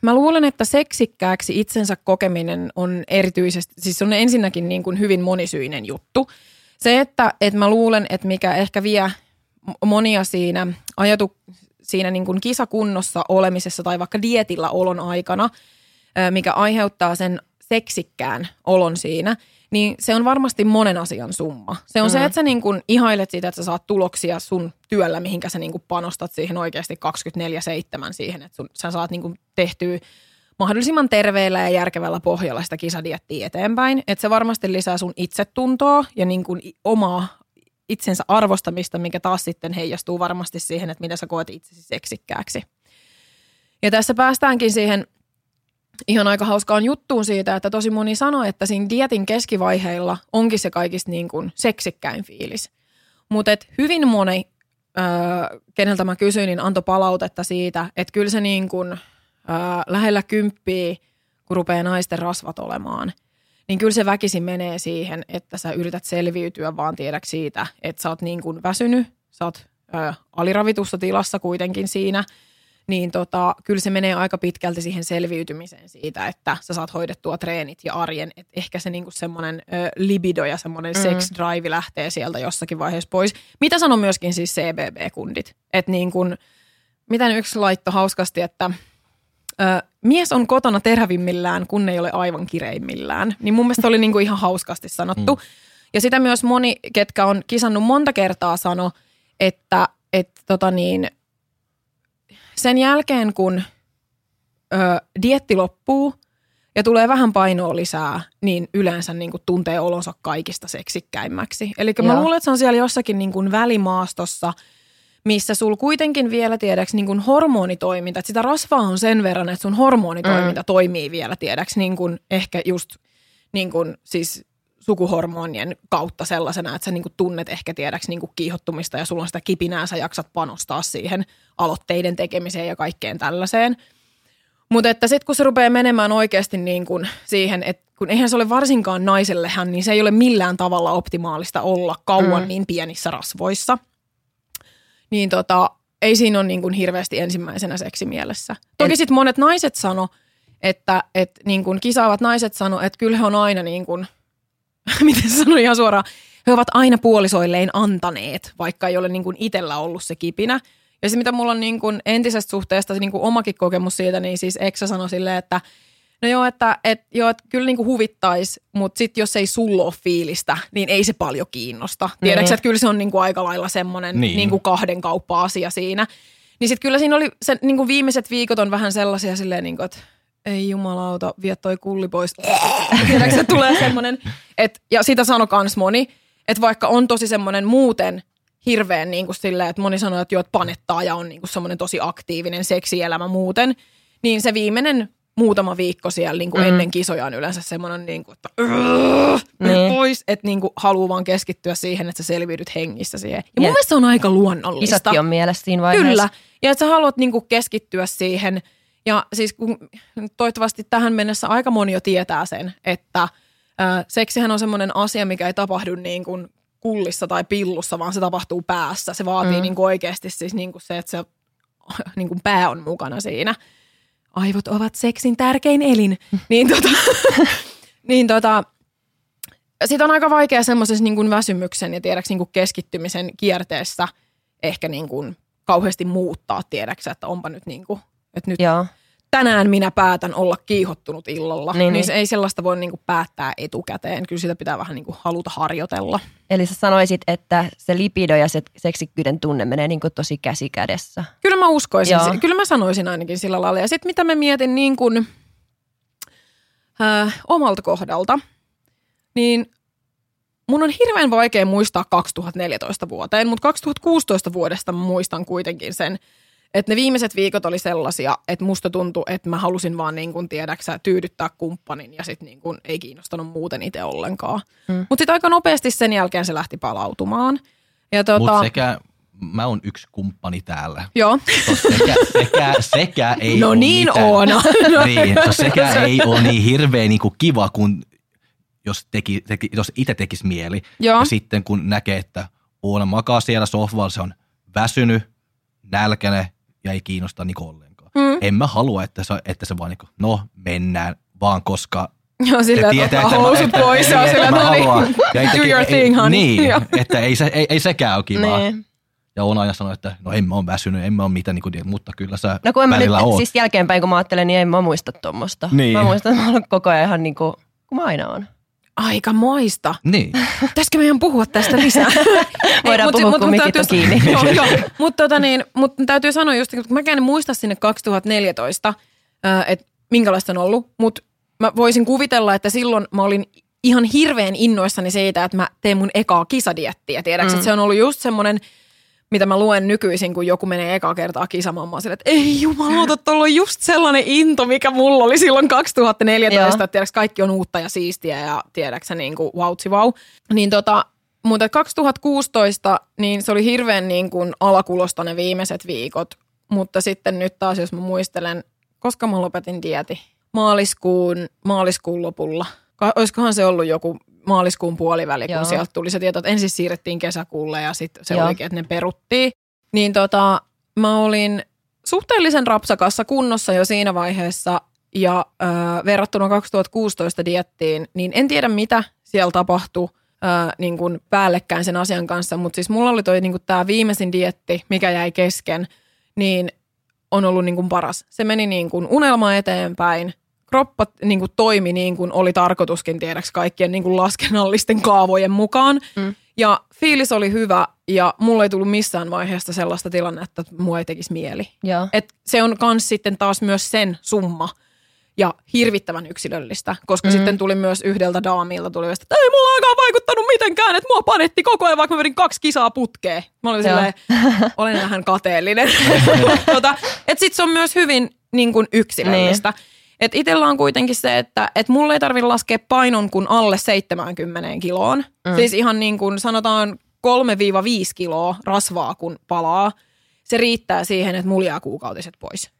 mä luulen, että seksikkääksi itsensä kokeminen on erityisesti, siis on ensinnäkin niin kuin hyvin monisyinen juttu. Se, että, että mä luulen, että mikä ehkä vie monia siinä ajatu, siinä niin kuin kisakunnossa olemisessa tai vaikka dietillä olon aikana, mikä aiheuttaa sen seksikkään olon siinä, niin se on varmasti monen asian summa. Se on mm. se, että sä niin kuin ihailet sitä, että sä saat tuloksia sun työllä, mihinkä sä niin kuin panostat siihen oikeasti 24-7 siihen, että sun, sä saat niin kuin tehtyä mahdollisimman terveellä ja järkevällä pohjalla sitä kisadiettiä eteenpäin. Että se varmasti lisää sun itsetuntoa ja niin kuin i- omaa itsensä arvostamista, mikä taas sitten heijastuu varmasti siihen, että mitä sä koet itsesi seksikkääksi. Ja tässä päästäänkin siihen ihan aika hauskaan juttuun siitä, että tosi moni sanoo, että siinä dietin keskivaiheilla onkin se kaikista niin kuin seksikkäin fiilis. Mutta hyvin moni, öö, keneltä mä kysyin, niin antoi palautetta siitä, että kyllä se niin kuin, öö, lähellä kymppiä, kun rupeaa naisten rasvat olemaan, niin kyllä se väkisin menee siihen, että sä yrität selviytyä vaan tiedäksi siitä, että sä oot niin kuin väsynyt, sä oot öö, aliravitussa tilassa kuitenkin siinä – niin tota, kyllä se menee aika pitkälti siihen selviytymiseen siitä, että sä saat hoidettua treenit ja arjen. Et ehkä se niinku semmoinen libido ja semmoinen mm. sex drive lähtee sieltä jossakin vaiheessa pois. Mitä sanon myöskin siis CBB-kundit? Että niin kun, miten yksi laitto hauskasti, että ö, mies on kotona terävimmillään, kun ei ole aivan kireimmillään. Niin mun mielestä oli niinku ihan hauskasti sanottu. Mm. Ja sitä myös moni, ketkä on kisannut monta kertaa, sano, että et, tota niin, sen jälkeen, kun ö, dietti loppuu ja tulee vähän painoa lisää, niin yleensä niin kuin tuntee olonsa kaikista seksikkäimmäksi. Eli mä Joo. luulen, että se on siellä jossakin niin kuin välimaastossa, missä sul kuitenkin vielä tiedäks niin kuin hormonitoiminta, että sitä rasvaa on sen verran, että sun hormonitoiminta mm. toimii vielä tiedäks niin kuin ehkä just niin kuin siis sukuhormonien kautta sellaisena, että sä niin kuin tunnet ehkä tiedäks niin kuin kiihottumista ja sulla on sitä kipinää, sä jaksat panostaa siihen aloitteiden tekemiseen ja kaikkeen tällaiseen. Mutta että sitten kun se rupeaa menemään oikeasti niin kuin siihen, että kun eihän se ole varsinkaan naisellehän, niin se ei ole millään tavalla optimaalista olla kauan mm. niin pienissä rasvoissa. Niin tota, ei siinä ole niin kuin hirveästi ensimmäisenä seksimielessä. Toki sitten monet naiset sano, että, että niin kuin kisaavat naiset sano, että kyllä he on aina niin kuin, miten se sanoo ihan suoraan, he ovat aina puolisoilleen antaneet, vaikka ei ole niin kuin itsellä ollut se kipinä. Ja se, mitä mulla on niin kuin entisestä suhteesta niin kuin omakin kokemus siitä, niin siis Eksa sanoi silleen, että no joo, että et, joo, että kyllä niin kuin huvittaisi, mutta sitten jos ei sulla ole fiilistä, niin ei se paljon kiinnosta. Tiedätkö, että kyllä se on niin kuin aika lailla semmoinen Niin. niin. Niin kuin kahden kauppa-asia siinä. Niin sitten kyllä siinä oli, se, niin kuin viimeiset viikot on vähän sellaisia silleen, niin kuin, että ei jumalauta, vie toi kulli pois. Tiedätkö, se tulee semmoinen, että, ja sitä sanoi kans moni, että vaikka on tosi semmoinen muuten hirveän niin kuin silleen, että moni sanoo, että joo, että panettaa ja on niin kuin semmoinen tosi aktiivinen seksielämä muuten, niin se viimeinen muutama viikko siellä niin kuin Mm. ennen kisoja on yleensä semmoinen, niin kuin, että "Ugh, mene Niin. pois, että niin kuin haluaa vaan keskittyä siihen, että sä selviydyt hengissä siihen. Ja mun Ja- mielestä se on aika luonnollista. Isotkin on mielessä siinä vaiheessa. Kyllä. Ja että sä haluat niinku keskittyä siihen. Ja siis kun, toivottavasti tähän mennessä aika moni jo tietää sen, että ää, seksihän on semmoinen asia, mikä ei tapahdu niin kuin kullissa tai pillussa, vaan se tapahtuu päässä. Se vaatii Mm. niin kuin oikeasti siis niin kuin se, että se niin kuin pää on mukana siinä. Aivot ovat seksin tärkein elin. niin tota, niin tota, siitä on aika vaikea semmoisessa niin kuin väsymyksen ja tiedäks niin kuin keskittymisen kierteessä ehkä niin kuin kauheasti muuttaa, tiedäks, että onpa nyt niin kuin, että nyt Joo. tänään minä päätän olla kiihottunut illalla. Niin, Niin, niin. niin. ei sellaista voi niin kuin päättää etukäteen. Kyllä sitä pitää vähän niin kuin haluta harjoitella. Eli sä sanoisit, että se lipido ja se seksikkyyden tunne menee niin kuin tosi käsi kädessä. Kyllä mä uskoisin, Joo. kyllä mä sanoisin ainakin sillä lailla. Ja sitten mitä mä mietin niin kuin, äh, omalta kohdalta, niin mun on hirveän vaikea muistaa 2014 vuoteen, mutta 2016 vuodesta muistan kuitenkin sen, että ne viimeiset viikot oli sellaisia, että musta tuntui, että mä halusin vaan niin kuin tiedäksä tyydyttää kumppanin ja sitten niin kuin ei kiinnostanut muuten itse ollenkaan. Mm. Mutta sitten aika nopeasti sen jälkeen se lähti palautumaan. Ja tota, Mutta sekä, mä oon yksi kumppani täällä. joo. Sekä, sekä, sekä ei No niin, mitään. Oona. niin, sekä ei ole niin hirveän niin kuin kiva, kun jos, teki, teki, jos itse tekisi mieli. Joo. Ja sitten kun näkee, että Oona makaa siellä sohvalla, se on väsynyt, nälkäinen ja ei kiinnosta niin ollenkaan. Mm. En mä halua, että se, että se vaan niin kuin, no mennään, vaan koska Joo, sillä, se että ottaa mä- housut että- pois ja että sillä, mä no niin, Ja do your thing, honey. Niin, että ei, se, ei, ei sekään ole kivaa. Niin. Ja Oona aina sanoi, että no en mä ole väsynyt, en mä ole mitään, niin kuin, mutta kyllä sä No kun en mä nyt, oot. siis jälkeenpäin kun mä ajattelen, niin en mä muista tuommoista. Niin. Mä muistan, että mä oon koko ajan ihan niin kuin, kun mä aina on. Aika moista. Niin. Pitäisikö meidän puhua tästä lisää? Voidaan puhua, kun mikit on kiinni. joo, joo. Mutta tota niin, mut täytyy sanoa just, että mäkään en muista sinne 2014, että minkälaista on ollut, mutta mä voisin kuvitella, että silloin mä olin ihan hirveän innoissani siitä, että mä teen mun ekaa kisadiettiä. Tiedätkö, Mm. että se on ollut just semmoinen, mitä mä luen nykyisin, kun joku menee ekaa kertaa kisamaan. Mä oon silleen, että ei jumalauta, tuolla on just sellainen into, mikä mulla oli silloin 2014. Joo. Että tiedätkö, kaikki on uutta ja siistiä ja tiedätkö niin kuin vautsi vau. Niin tota, mutta 2016, niin se oli hirveän niin kuin alakulosta ne viimeiset viikot. Mutta sitten nyt taas, jos mä muistelen, koska mä lopetin dieti? Maaliskuun, maaliskuun lopulla. Ka- Olisikohan se ollut joku maaliskuun puoliväli, kun Joo. sieltä tuli se tieto, että ensin siirrettiin kesäkuulle ja sitten se Joo. olikin, että ne peruttiin. Niin tota, mä olin suhteellisen rapsakassa kunnossa jo siinä vaiheessa ja ö, verrattuna 2016 diettiin, niin en tiedä mitä siellä tapahtui ö, niin kuin päällekkäin sen asian kanssa, mutta siis mulla oli toi niin kuin tämä viimeisin dietti, mikä jäi kesken, niin on ollut niin kuin paras. Se meni niin kuin unelma eteenpäin, kroppa niin kuin toimi niin kuin oli tarkoituskin tiedäks kaikkien niin kuin laskennallisten kaavojen mukaan. Mm. Ja fiilis oli hyvä ja mulla ei tullut missään vaiheesta sellaista tilannetta, että mua ei tekisi mieli. Joo. Et se on kans sitten taas myös sen summa ja hirvittävän yksilöllistä, koska Mm. mm. sitten tuli myös yhdeltä daamilta tuli että ei mulla aikaan vaikuttanut mitenkään, että mua panetti koko ajan, vaikka mä vedin kaksi kisaa putkeen. Mä olin Joo. silleen, olen vähän kateellinen. tota, et sit se on myös hyvin niin kuin yksilöllistä. Niin. Et itellä on kuitenkin se, että et mulle ei tarvitse laskea painon kuin alle 70 kiloon. Mm. Siis ihan niin kuin sanotaan 3-5 kiloa rasvaa kun palaa. Se riittää siihen, että mulla jää kuukautiset pois.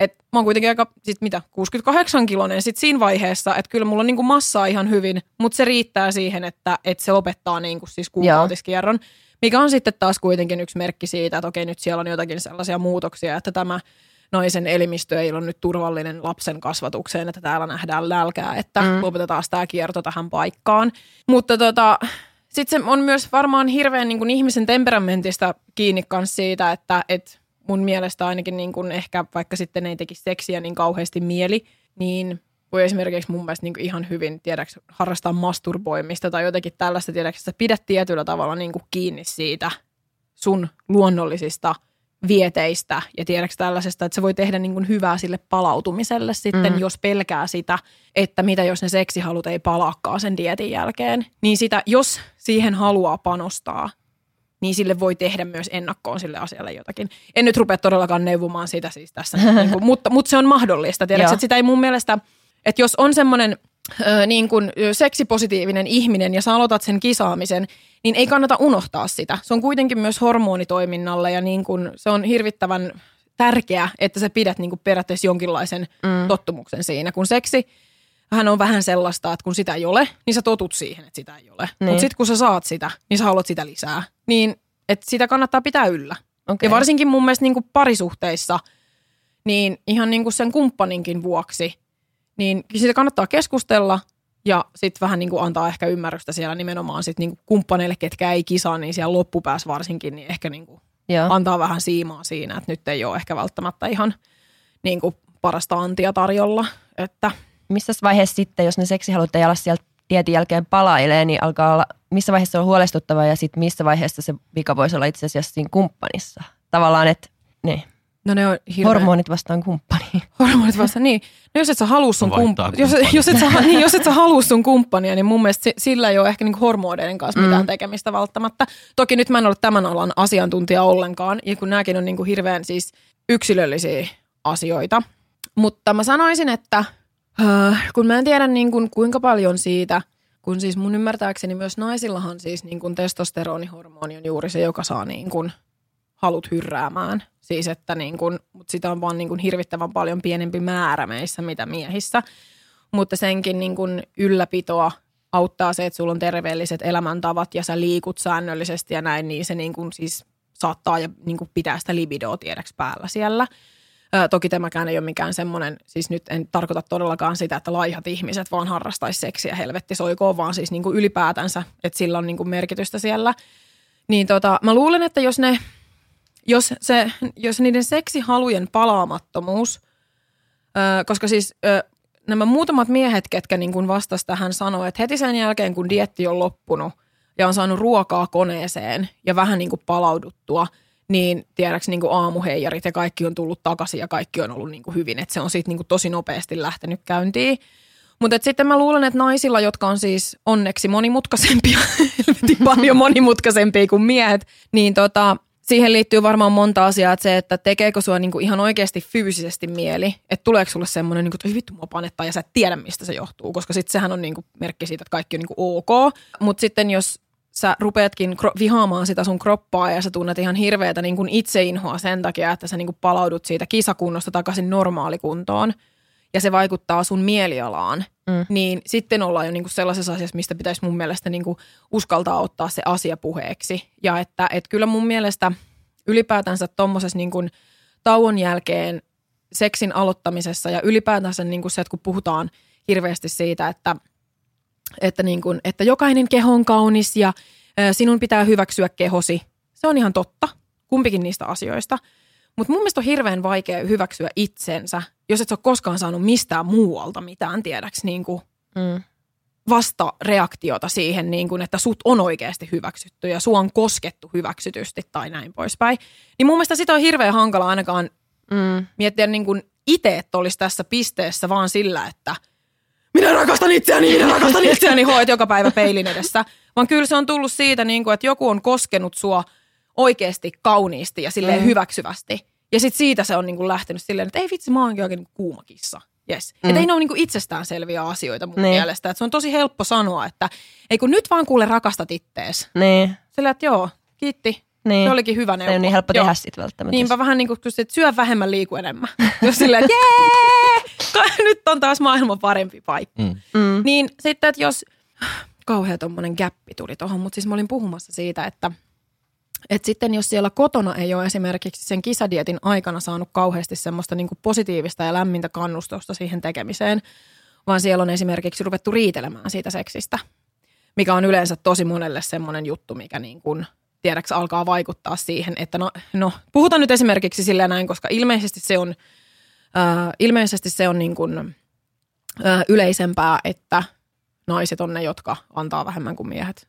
Et mä oon kuitenkin aika, sit mitä, 68 kilonen sit siinä vaiheessa, että kyllä mulla on niinku massaa ihan hyvin, mutta se riittää siihen, että, että se lopettaa niinku siis kuukautiskierron. Mikä on sitten taas kuitenkin yksi merkki siitä, että okei nyt siellä on jotakin sellaisia muutoksia, että tämä naisen elimistö ei ole nyt turvallinen lapsen kasvatukseen, että täällä nähdään nälkää, että Mm. mm. lopetetaan tämä kierto tähän paikkaan. Mutta tota, sitten se on myös varmaan hirveän niin kuin ihmisen temperamentista kiinni kanssa siitä, että et mun mielestä ainakin niin kuin ehkä vaikka sitten ei tekisi seksiä niin kauheasti mieli, niin voi esimerkiksi mun mielestä niin kuin ihan hyvin tiedäks, harrastaa masturboimista tai jotenkin tällaista, tiedäks, että pidät tietyllä tavalla niin kuin kiinni siitä sun luonnollisista vieteistä ja tiedäks tällaisesta, että se voi tehdä niin kuin hyvää sille palautumiselle sitten, Mm. jos pelkää sitä, että mitä jos ne seksihalut ei palaakaan sen dietin jälkeen. Niin sitä, jos siihen haluaa panostaa, niin sille voi tehdä myös ennakkoon sille asialle jotakin. En nyt rupea todellakaan neuvomaan sitä siis tässä, niin kuin, mutta, mutta se on mahdollista. Tiedätkö, että sitä ei mun mielestä, että jos on semmoinen ö, niin kuin seksipositiivinen ihminen ja sä aloitat sen kisaamisen, niin ei kannata unohtaa sitä. Se on kuitenkin myös hormonitoiminnalle ja niin kuin, se on hirvittävän tärkeää, että sä pidät niin kuin periaatteessa jonkinlaisen mm. tottumuksen siinä. Kun seksi hän on vähän sellaista, että kun sitä ei ole, niin sä totut siihen, että sitä ei ole. Niin. Mutta sitten kun sä saat sitä, niin sä haluat sitä lisää. Niin että sitä kannattaa pitää yllä. Okei. Ja varsinkin mun mielestä niin kuin parisuhteissa, niin ihan niin kuin sen kumppaninkin vuoksi, niin siitä kannattaa keskustella ja sitten vähän niin kuin antaa ehkä ymmärrystä siellä nimenomaan sit niin kuin kumppaneille, ketkä ei kisaa, niin siellä loppupäässä varsinkin, niin ehkä niin kuin Joo. antaa vähän siimaa siinä, että nyt ei ole ehkä välttämättä ihan niin kuin parasta antia tarjolla. Että missä vaiheessa sitten, jos ne seksihalut ei ala sieltä dietin jälkeen palailee, niin alkaa olla, missä vaiheessa se on huolestuttavaa ja sitten missä vaiheessa se vika voisi olla itse asiassa siinä kumppanissa. Tavallaan, että ne no ne on hirveän... hormonit vastaan kumppani. Hormonit vasta, niin. No jos et sä halua sun, No vaihtaa kump- jos, kumppania. jos, et sä, niin, jos et sä halua sun kumppania, niin mun mielestä si- sillä ei ole ehkä niinku hormoneiden kanssa mitään Mm. tekemistä välttämättä. Toki nyt mä en ole tämän alan asiantuntija ollenkaan, ja kun nämäkin on niinku hirveän siis yksilöllisiä asioita. Mutta mä sanoisin, että äh, kun mä en tiedä niin kuin, kuinka paljon siitä, kun siis mun ymmärtääkseni myös naisillahan siis niin kuin testosteronihormoni on juuri se, joka saa niin kuin halut hyrräämään. Siis että niin kuin, mutta sitä on vaan niin kuin hirvittävän paljon pienempi määrä meissä, mitä miehissä. Mutta senkin niin kuin ylläpitoa auttaa se, että sulla on terveelliset elämäntavat ja sä liikut säännöllisesti ja näin, niin se niin kuin siis saattaa ja niin kuin pitää sitä libidoa tiedäks päällä siellä. Ö, toki tämäkään ei ole mikään semmoinen, siis nyt en tarkoita todellakaan sitä, että laihat ihmiset vaan harrastaisi seksiä helvetti soikoon, vaan siis niin kuin ylipäätänsä, että sillä on niin kuin merkitystä siellä. Niin tota, mä luulen, että jos ne, jos, se, jos niiden seksihalujen palaamattomuus, ö, koska siis ö, nämä muutamat miehet, ketkä niin kuin vastas tähän sanoo, että heti sen jälkeen, kun dietti on loppunut ja on saanut ruokaa koneeseen ja vähän niin kuin palauduttua, niin tiedäks niin kuin aamuheijarit ja kaikki on tullut takaisin ja kaikki on ollut niin kuin hyvin. Että se on siitä niin kuin tosi nopeasti lähtenyt käyntiin. Mutta sitten mä luulen, että naisilla, jotka on siis onneksi monimutkaisempia, paljon monimutkaisempia kuin miehet, niin tota, siihen liittyy varmaan monta asiaa, että se, että tekeekö sua niinku ihan oikeasti fyysisesti mieli, että tuleeko sulle semmoinen, niinku, että "Oi vittu mua panettaa ja sä et tiedä mistä se johtuu, koska sitten sehän on niinku merkki siitä, että kaikki on niinku ok. Mutta sitten jos sä rupeatkin vihaamaan sitä sun kroppaa ja sä tunnet ihan hirveätä niin kuin itseinhoa sen takia, että sä niin kuin palaudut siitä kisakunnosta takaisin normaalikuntoon ja se vaikuttaa sun mielialaan, Mm. niin sitten ollaan jo niin kuin sellaisessa asiassa, mistä pitäisi mun mielestä niin kuin uskaltaa ottaa se asia puheeksi. Ja että, että kyllä mun mielestä ylipäätänsä tuommoisessa niin kuin tauon jälkeen seksin aloittamisessa ja ylipäätänsä niin kuin se, että kun puhutaan hirveästi siitä, että että, niin kuin, että jokainen keho on kaunis ja sinun pitää hyväksyä kehosi. Se on ihan totta, kumpikin niistä asioista. Mutta mun mielestä on hirveän vaikea hyväksyä itsensä, jos et ole koskaan saanut mistään muualta mitään, tiedäks, niin kuin Mm. vastareaktiota siihen, niin kuin, että sut on oikeasti hyväksytty ja sua on koskettu hyväksytysti tai näin poispäin. Niin mun mielestä sitä on hirveän hankala ainakaan Mm. miettiä niin kuin itse, että olisi tässä pisteessä vaan sillä, että minä rakastan itseäni, minä rakastan itseäni, hoit joka päivä peilin edessä. Vaan kyllä se on tullut siitä, niin kuin, että joku on koskenut sua oikeasti kauniisti ja silleen Mm. hyväksyvästi. Ja sitten siitä se on niin kuin lähtenyt silleen, että ei vitsi, mä oonkin oikein niin kuuma kissa. Yes. Mm. Että ei ne ole niin kuin itsestäänselviä asioita mun Niin. mielestä. Että se on tosi helppo sanoa, että ei kun nyt vaan kuule rakastat ittees. Niin, Sillä, että joo, kiitti. niin. Se olikin hyvä Se neuvo. ei ole niin helppo Joo. tehdä sit välttämättä. Niinpä vähän niin kuin, että syö vähemmän, liiku enemmän. Jos silleen, että jee, nyt on taas maailman parempi paikka. Mm. Mm. Niin sitten, että jos, kauhea tommonen gappi tuli tuohon, mutta siis mä olin puhumassa siitä, että, että sitten jos siellä kotona ei ole esimerkiksi sen kisadietin aikana saanut kauheasti semmoista niin kuin positiivista ja lämmintä kannustusta siihen tekemiseen, vaan siellä on esimerkiksi ruvettu riitelemään siitä seksistä, mikä on yleensä tosi monelle semmoinen juttu, mikä niin kuin, tiedäks alkaa vaikuttaa siihen, että no, no puhutaan nyt esimerkiksi sillä näin, koska ilmeisesti se on, äh, ilmeisesti se on niin kuin, äh, yleisempää, että naiset on ne, jotka antaa vähemmän kuin miehet.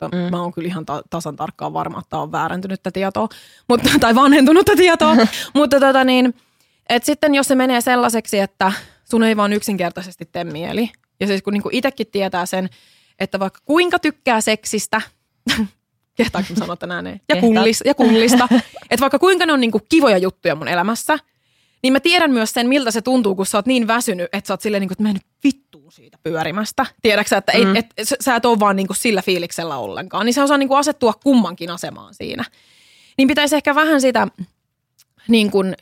Mm. Mä oon kyllä ihan ta- tasan tarkkaan varma, että on väärentynyttä tietoa, mutta, tai vanhentunutta tietoa. mutta tota niin, et sitten jos se menee sellaiseksi, että sun ei vaan yksinkertaisesti tee mieli. Ja siis kun niinku itsekin tietää sen, että vaikka kuinka tykkää seksistä, kehtaanko sanoa tänään näin? Ja, kullis, ja kullista. että vaikka kuinka ne on niinku kivoja juttuja mun elämässä, niin mä tiedän myös sen, miltä se tuntuu, kun sä oot niin väsynyt, että sä oot silleen, niin kuin, että mä en vittuun siitä pyörimästä. Tiedätkö sä, että ei, Mm. et, sä, sä et ole vaan niin kuin sillä fiiliksellä ollenkaan. Niin se osaa niin kuin asettua kummankin asemaan siinä. Niin pitäisi ehkä vähän sitä, niin kuin,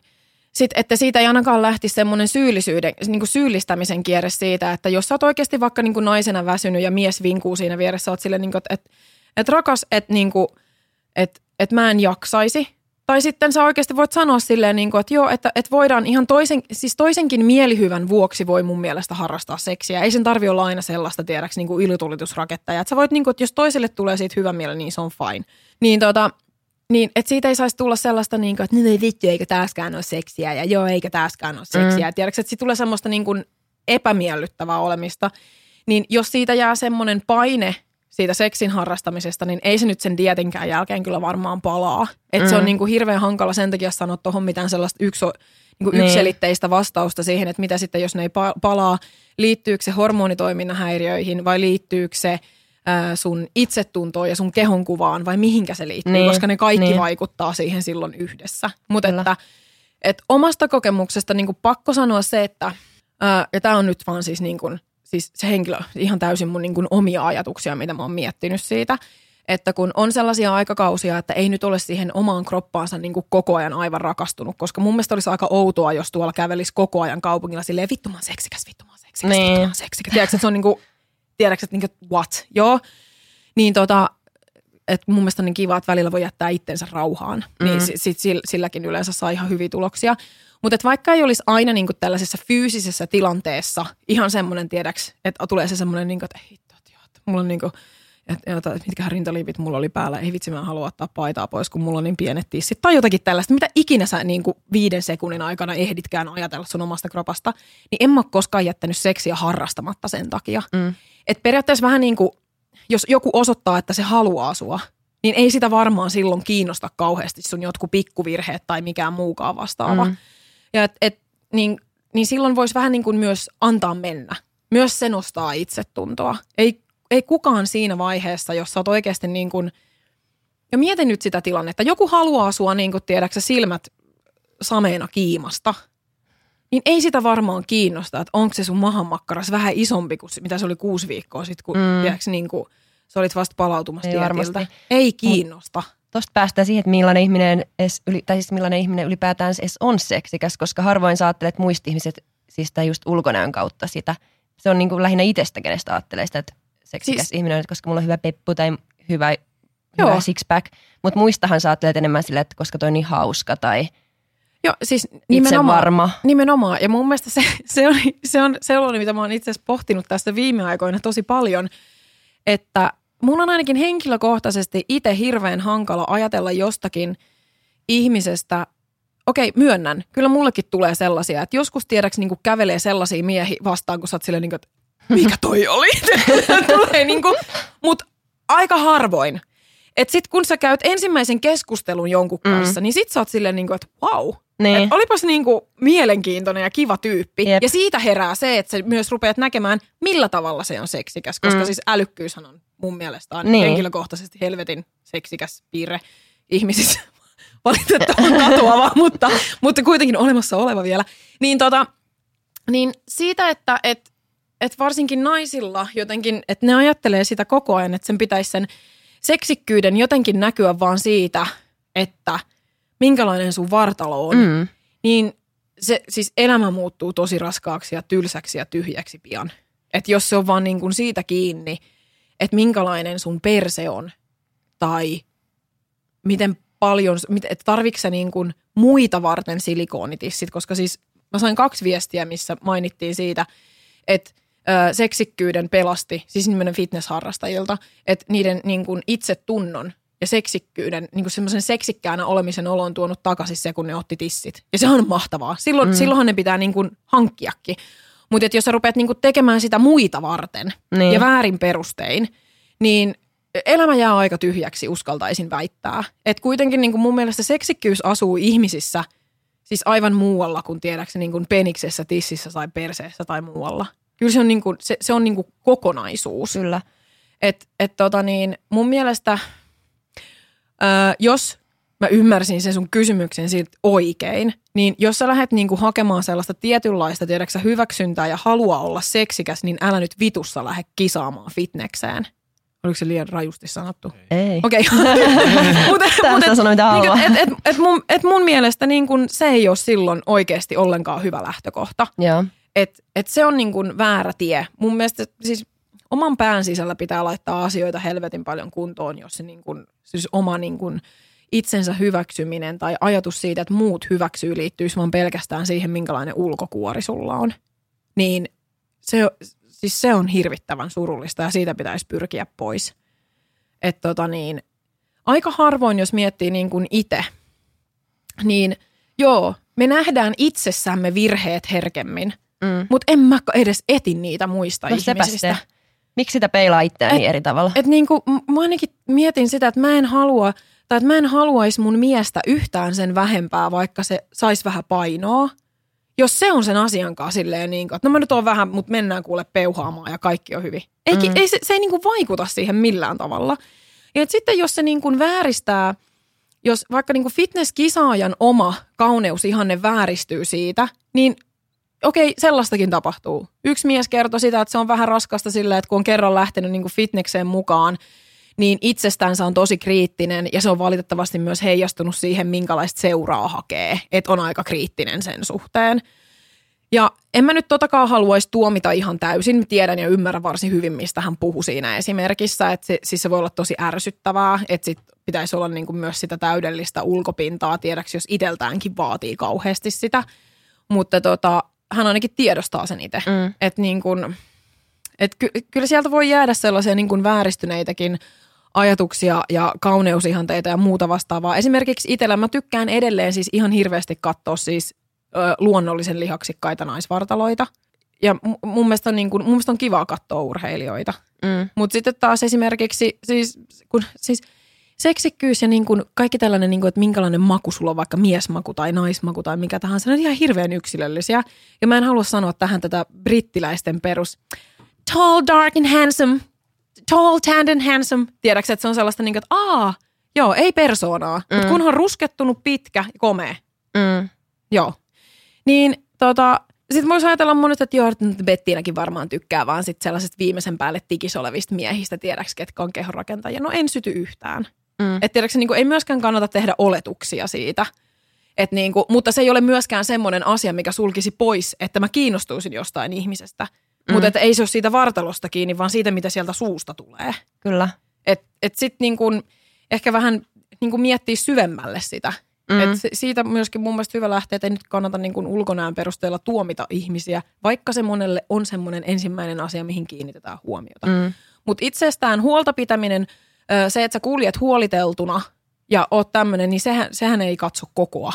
sit, että siitä ei ainakaan lähtisi semmoinen syyllisyyden, niin kuin syyllistämisen kierre siitä, että jos sä oot oikeasti vaikka niin kuin naisena väsynyt ja mies vinkuu siinä vieressä, sä oot silleen, niin kuin, että, että, että rakas, että, niin kuin, että, että mä en jaksaisi. Tai sitten sä oikeasti voit sanoa silleen, niin kuin, että joo, että, että voidaan ihan toisen, siis toisenkin mielihyvän vuoksi voi mun mielestä harrastaa seksiä. Ei sen tarvi olla aina sellaista, tiedäks, niin kuin ylitulitusrakettajaa. Että sä voit, niin kuin, että jos toiselle tulee siitä hyvä mieli, niin se on fine. Niin tota, niin, että siitä ei saisi tulla sellaista, niin kuin, että nyt ei vittu, eikä taaskaan ole seksiä, ja joo, eikä taaskaan ole seksiä. Mm. Tiedätkö, että siitä tulee semmoista niin kuin epämiellyttävää olemista. Niin jos siitä jää semmoinen paine siitä seksin harrastamisesta, niin ei se nyt sen dietinkään jälkeen kyllä varmaan palaa. Että mm. se on niin kuin hirveän hankala sen takia sanoa tuohon mitään sellaista yksi, niin kuin Niin. yksiselitteistä vastausta siihen, että mitä sitten, jos ne ei pa- palaa, liittyykö se hormonitoiminnan häiriöihin vai liittyykö se ää, sun itsetuntoon ja sun kehonkuvaan vai mihinkä se liittyy, Niin, koska ne kaikki niin. vaikuttaa siihen silloin yhdessä. Mutta että et omasta kokemuksesta niin kuin pakko sanoa se, että, ää, ja tämä on nyt vaan siis, niin kuin, siis se henkilö, ihan täysin mun niin kuin omia ajatuksia, mitä mä oon miettinyt siitä, että kun on sellaisia aikakausia, että ei nyt ole siihen omaan kroppaansa niin kuin koko ajan aivan rakastunut, koska mun mielestä olisi aika outoa, jos tuolla kävelisi koko ajan kaupungilla silleen, vittu mä oon seksikäs, vittu mä oon seksikäs, Niin. vittu mä oon seksikäs. Tiedätkö, että se on niin kuin, tiedätkö, että niin kuin, what? Joo. Niin tota, että mun mielestä on niin kiva, että välillä voi jättää itsensä rauhaan. Mm. Niin sit, sit sill- silläkin yleensä saa ihan hyviä tuloksia. Mutta vaikka ei olisi aina niinku tällaisessa fyysisessä tilanteessa ihan semmoinen, tiedäks, että tulee se semmoinen, niinku, että ei hitto, että joo, että mulla on niinku, että, mitkähän rintaliivit mulla oli päällä, ei vitsi mä halua ottaa paitaa pois, kun mulla on niin pienet tissit. Tai jotakin tällaista, mitä ikinä sä niin kuin viiden sekunnin aikana ehditkään ajatella sun omasta kropasta, niin en mä ole koskaan jättänyt seksiä harrastamatta sen takia. Mm. Et periaatteessa vähän niin kuin, jos joku osoittaa, että se haluaa sua, niin ei sitä varmaan silloin kiinnosta kauheasti sun jotkut pikkuvirheet tai mikään muukaan vastaava. Mm. Mm. Ja et, et, niin, niin silloin voisi vähän niin kuin myös antaa mennä. Myös se nostaa itsetuntoa. Ei, ei kukaan siinä vaiheessa, jos sä oot oikeasti niin kuin, ja mietin nyt sitä tilannetta, joku haluaa sua niin kuin tiedäksä silmät sameena kiimasta, niin ei sitä varmaan kiinnosta, että onko se sun mahanmakkaras vähän isompi kuin mitä se oli kuusi viikkoa sitten, kun Mm. mm. tiedätkö, niin kuin, sä olit vasta palautumassa Ei varmasti. Ei kiinnosta. Tuosta päästään siihen, että millainen ihminen, edes, yli, tai siis millainen ihminen ylipäätään edes on seksikäs, koska harvoin sä ajattelet muista ihmiset siis just ulkonäön kautta sitä. Se on niin kuin lähinnä itsestä, kenestä ajattelee sitä, että seksikäs Siis- ihminen on, koska mulla on hyvä peppu tai hyvä, Joo. hyvä six-pack. Mutta muistahan sä ajattelet enemmän sillä, että koska toi on niin hauska tai Joo, siis itse nimenomaan. varma. Nimenomaan. Ja mun mielestä se, se, on, se on sellainen, mitä mä oon itse asiassa pohtinut tässä viime aikoina tosi paljon, että mun on ainakin henkilökohtaisesti itse hirveän hankala ajatella jostakin ihmisestä, okei, myönnän, kyllä mullekin tulee sellaisia, että joskus tiedäks niin kävelee sellaisia miehiä vastaan, kun sä oot silleen niin kuin, että mikä toi oli? tulee niin kuin, mutta aika harvoin. Että sit kun sä käyt ensimmäisen keskustelun jonkun kanssa, mm. niin sit sä oot silleen niin kuin, että wow, Niin. et olipas niinku mielenkiintoinen ja kiva tyyppi. Jep. Ja siitä herää se, että sä myös rupeat näkemään, millä tavalla se on seksikäs. Koska Mm. mm. siis älykkyyshän on mun mielestä on Niin. henkilökohtaisesti helvetin seksikäs piirre ihmisissä. Valitettavan katoava, mutta, mutta kuitenkin olemassa oleva vielä. Niin, tota, niin siitä, että et, et varsinkin naisilla jotenkin, että ne ajattelee sitä koko ajan, että sen pitäisi sen seksikkyyden jotenkin näkyä vaan siitä, että minkälainen sun vartalo on Mm. niin se siis elämä muuttuu tosi raskaaksi ja tylsäksi ja tyhjäksi pian. Että jos se on vaan niin kuin siitä kiinni, että minkälainen sun perse on tai miten paljon, että tarvitsetko niin kuin muita varten silikoonitissit, koska siis mä sain kaksi viestiä, missä mainittiin siitä, että seksikkyyden pelasti, siis nimenomaan fitnessharrastajilta, että niiden niin kuin itsetunnon ja seksikkyyden, niin kuin semmoisen seksikkäänä olemisen olo on tuonut takaisin se, kun ne otti tissit. Ja se on mahtavaa. Silloin, mm. Silloinhan ne pitää niin kuin hankkiakin. Mutta jos sä rupeat niin kuin tekemään sitä muita varten Niin. ja väärin perustein, niin elämä jää aika tyhjäksi, uskaltaisin väittää. Et kuitenkin niin kuin mun mielestä seksikkyys asuu ihmisissä siis aivan muualla kuin tiedäkseni niin kuin peniksessä, tississä tai perseessä tai muualla. Kyllä se on, niin kuin, se, se on niin kuin kokonaisuus. Kyllä. Et, et tota niin, mun mielestä, Öö, jos mä ymmärsin sen sun kysymyksen siitä oikein, niin jos sä lähdet niinku hakemaan sellaista tietynlaista, tiedätkö hyväksyntää ja halua olla seksikäs, niin älä nyt vitussa lähde kisaamaan fitnekseen. Oliko se liian rajusti sanottu? Ei. Okei. Mut- Tästä mut- sanoi, mitä haluaa. et, et, et, mun, et mun mielestä niin kun se ei ole silloin oikeasti ollenkaan hyvä lähtökohta. Joo. Et, et se on niin kun väärä tie. Mun mielestä siis oman pään sisällä pitää laittaa asioita helvetin paljon kuntoon, jos se niin kun, siis oma niin kun itsensä hyväksyminen tai ajatus siitä, että muut hyväksyy liittyisi vaan pelkästään siihen, minkälainen ulkokuori sulla on. Niin se, siis se on hirvittävän surullista ja siitä pitäisi pyrkiä pois. Et tota niin, aika harvoin, jos miettii niin kuin itse, niin joo, me nähdään itsessämme virheet herkemmin, Mm. mutta en mä edes etin niitä muista No ihmisistä. Miksi sitä peilaa itseään Et- niin eri tavalla? Et niinku, m- mä ainakin mietin sitä, että mä en halua, tai että mä en haluaisi mun miestä yhtään sen vähempää, vaikka se saisi vähän painoa. Jos se on sen asian kanssa silleen niin kuin, että no mä nyt oon vähän, mutta mennään kuule peuhaamaan ja kaikki on hyvin. Ei, Mm. ei se, se ei niinku vaikuta siihen millään tavalla. Ja sitten jos se niinku vääristää, jos vaikka niinku fitnesskisaajan oma kauneusihanne vääristyy siitä, niin okei, sellaistakin tapahtuu. Yksi mies kertoi sitä, että se on vähän raskasta silleen, että kun on kerran lähtenyt niin fitnekseen mukaan, niin itsestänsä on tosi kriittinen ja se on valitettavasti myös heijastunut siihen, minkälaista seuraa hakee. Että on aika kriittinen sen suhteen. Ja en mä nyt totakaan haluaisi tuomita ihan täysin. Tiedän ja ymmärrän varsin hyvin, mistä hän puhui siinä esimerkissä. Että se, siis se voi olla tosi ärsyttävää, että sit pitäisi olla niinku myös sitä täydellistä ulkopintaa, tiedäksi jos iteltäänkin vaatii kauheasti sitä. Mutta tota, hän ainakin tiedostaa sen itse. Mm. Että niin kun, et ky, kyllä sieltä voi jäädä sellaisia niin kun vääristyneitäkin ajatuksia ja kauneusihanteita ja muuta vastaavaa. Esimerkiksi itsellä mä tykkään edelleen siis ihan hirveästi katsoa siis ö, luonnollisen lihaksikkaita naisvartaloita. Ja mu- mun mielestä on, niin kun, mun mielestä on kivaa katsoa urheilijoita. Mm. Mutta sitten taas esimerkiksi siis, kun, siis seksikkyys ja niin kun kaikki tällainen, niin kun, että minkälainen maku sulla on, vaikka miesmaku tai naismaku tai mikä tahansa, ne on ihan hirveän yksilöllisiä. Ja mä en halua sanoa tähän tätä brittiläisten perus tall, dark and handsome, tall, tanned and handsome. Tiedätkö, että se on sellaista, niin kuin, että aa, joo, ei persoonaa, mm. mutta kunhan ruskettunut, pitkä ja komea. Mm. Joo. Niin tota, sitten voisi ajatella monet, että joo, että Bettiinäkin varmaan tykkää vaan sit sellaisesta viimeisen päälle tikis olevista miehistä, tiedäks ketkä on kehonrakentajia. No en syty yhtään. Mm. Et tiedätkö, niin ei myöskään kannata tehdä oletuksia siitä. Et niin kuin, mutta se ei ole myöskään semmoinen asia, mikä sulkisi pois, että mä kiinnostuisin jostain ihmisestä. Mm. Mutta että ei se ole siitä vartalosta kiinni, vaan siitä, mitä sieltä suusta tulee. Kyllä. Et, et sitten niin kuin, ehkä vähän niin kuin miettiä syvemmälle sitä. Mm. Et siitä myöskin mun mielestä hyvä lähteä, että ei nyt kannata niin kuin ulkonäön perusteella tuomita ihmisiä, vaikka se monelle on semmoinen ensimmäinen asia, mihin kiinnitetään huomiota. Mm. Mutta itsestään huolta pitäminen, se, että sä kuljet huoliteltuna ja oot tämmöinen, niin sehän, sehän ei katso kokoa.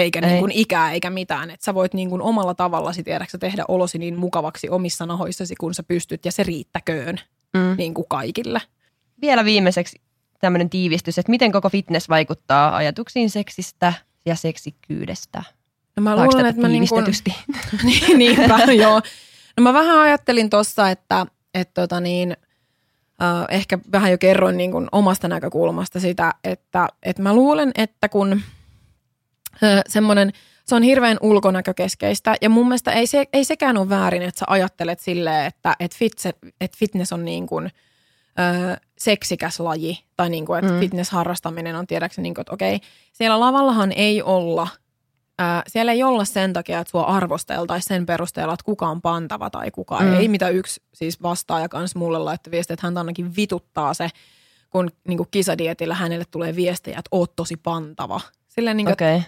Eikä Ei. niin kuin ikää eikä mitään. Että sä voit niin kuin omalla tavallasi tiedäksä tehdä olosi niin mukavaksi omissa nahoissasi, kun sä pystyt, ja se riittäköön Mm. niin kuin kaikille. Vielä viimeiseksi tämmöinen tiivistys, että miten koko fitness vaikuttaa ajatuksiin seksistä ja seksikkyydestä. No mä luulen, että mä niin kuin, niin, niinpä, joo. No mä vähän ajattelin tossa, että, että tota niin, äh, ehkä vähän jo kerroin niin kuin omasta näkökulmasta sitä, että, että mä luulen, että kun semmoinen, se on hirveän ulkonäkökeskeistä ja mun mielestä ei, se, ei sekään ole väärin, että sä ajattelet silleen, että, että, fitse, että fitness on niin kuin, ö, seksikäs laji tai niin kuin, että Mm. fitness-harrastaminen on tiedäkseni, niin kuin, että okei, siellä lavallahan ei olla, siellä ei olla sen takia, että sua arvosteltaisiin sen perusteella, että kuka on pantava tai kuka Mm. ei, mitä yksi siis vastaaja kanssa mulle laittoi viestiä, että häntä ainakin vituttaa se, kun niin kuin kisadietillä hänelle tulee viestejä, että oot tosi pantava. Silleen niin kuin. Okay.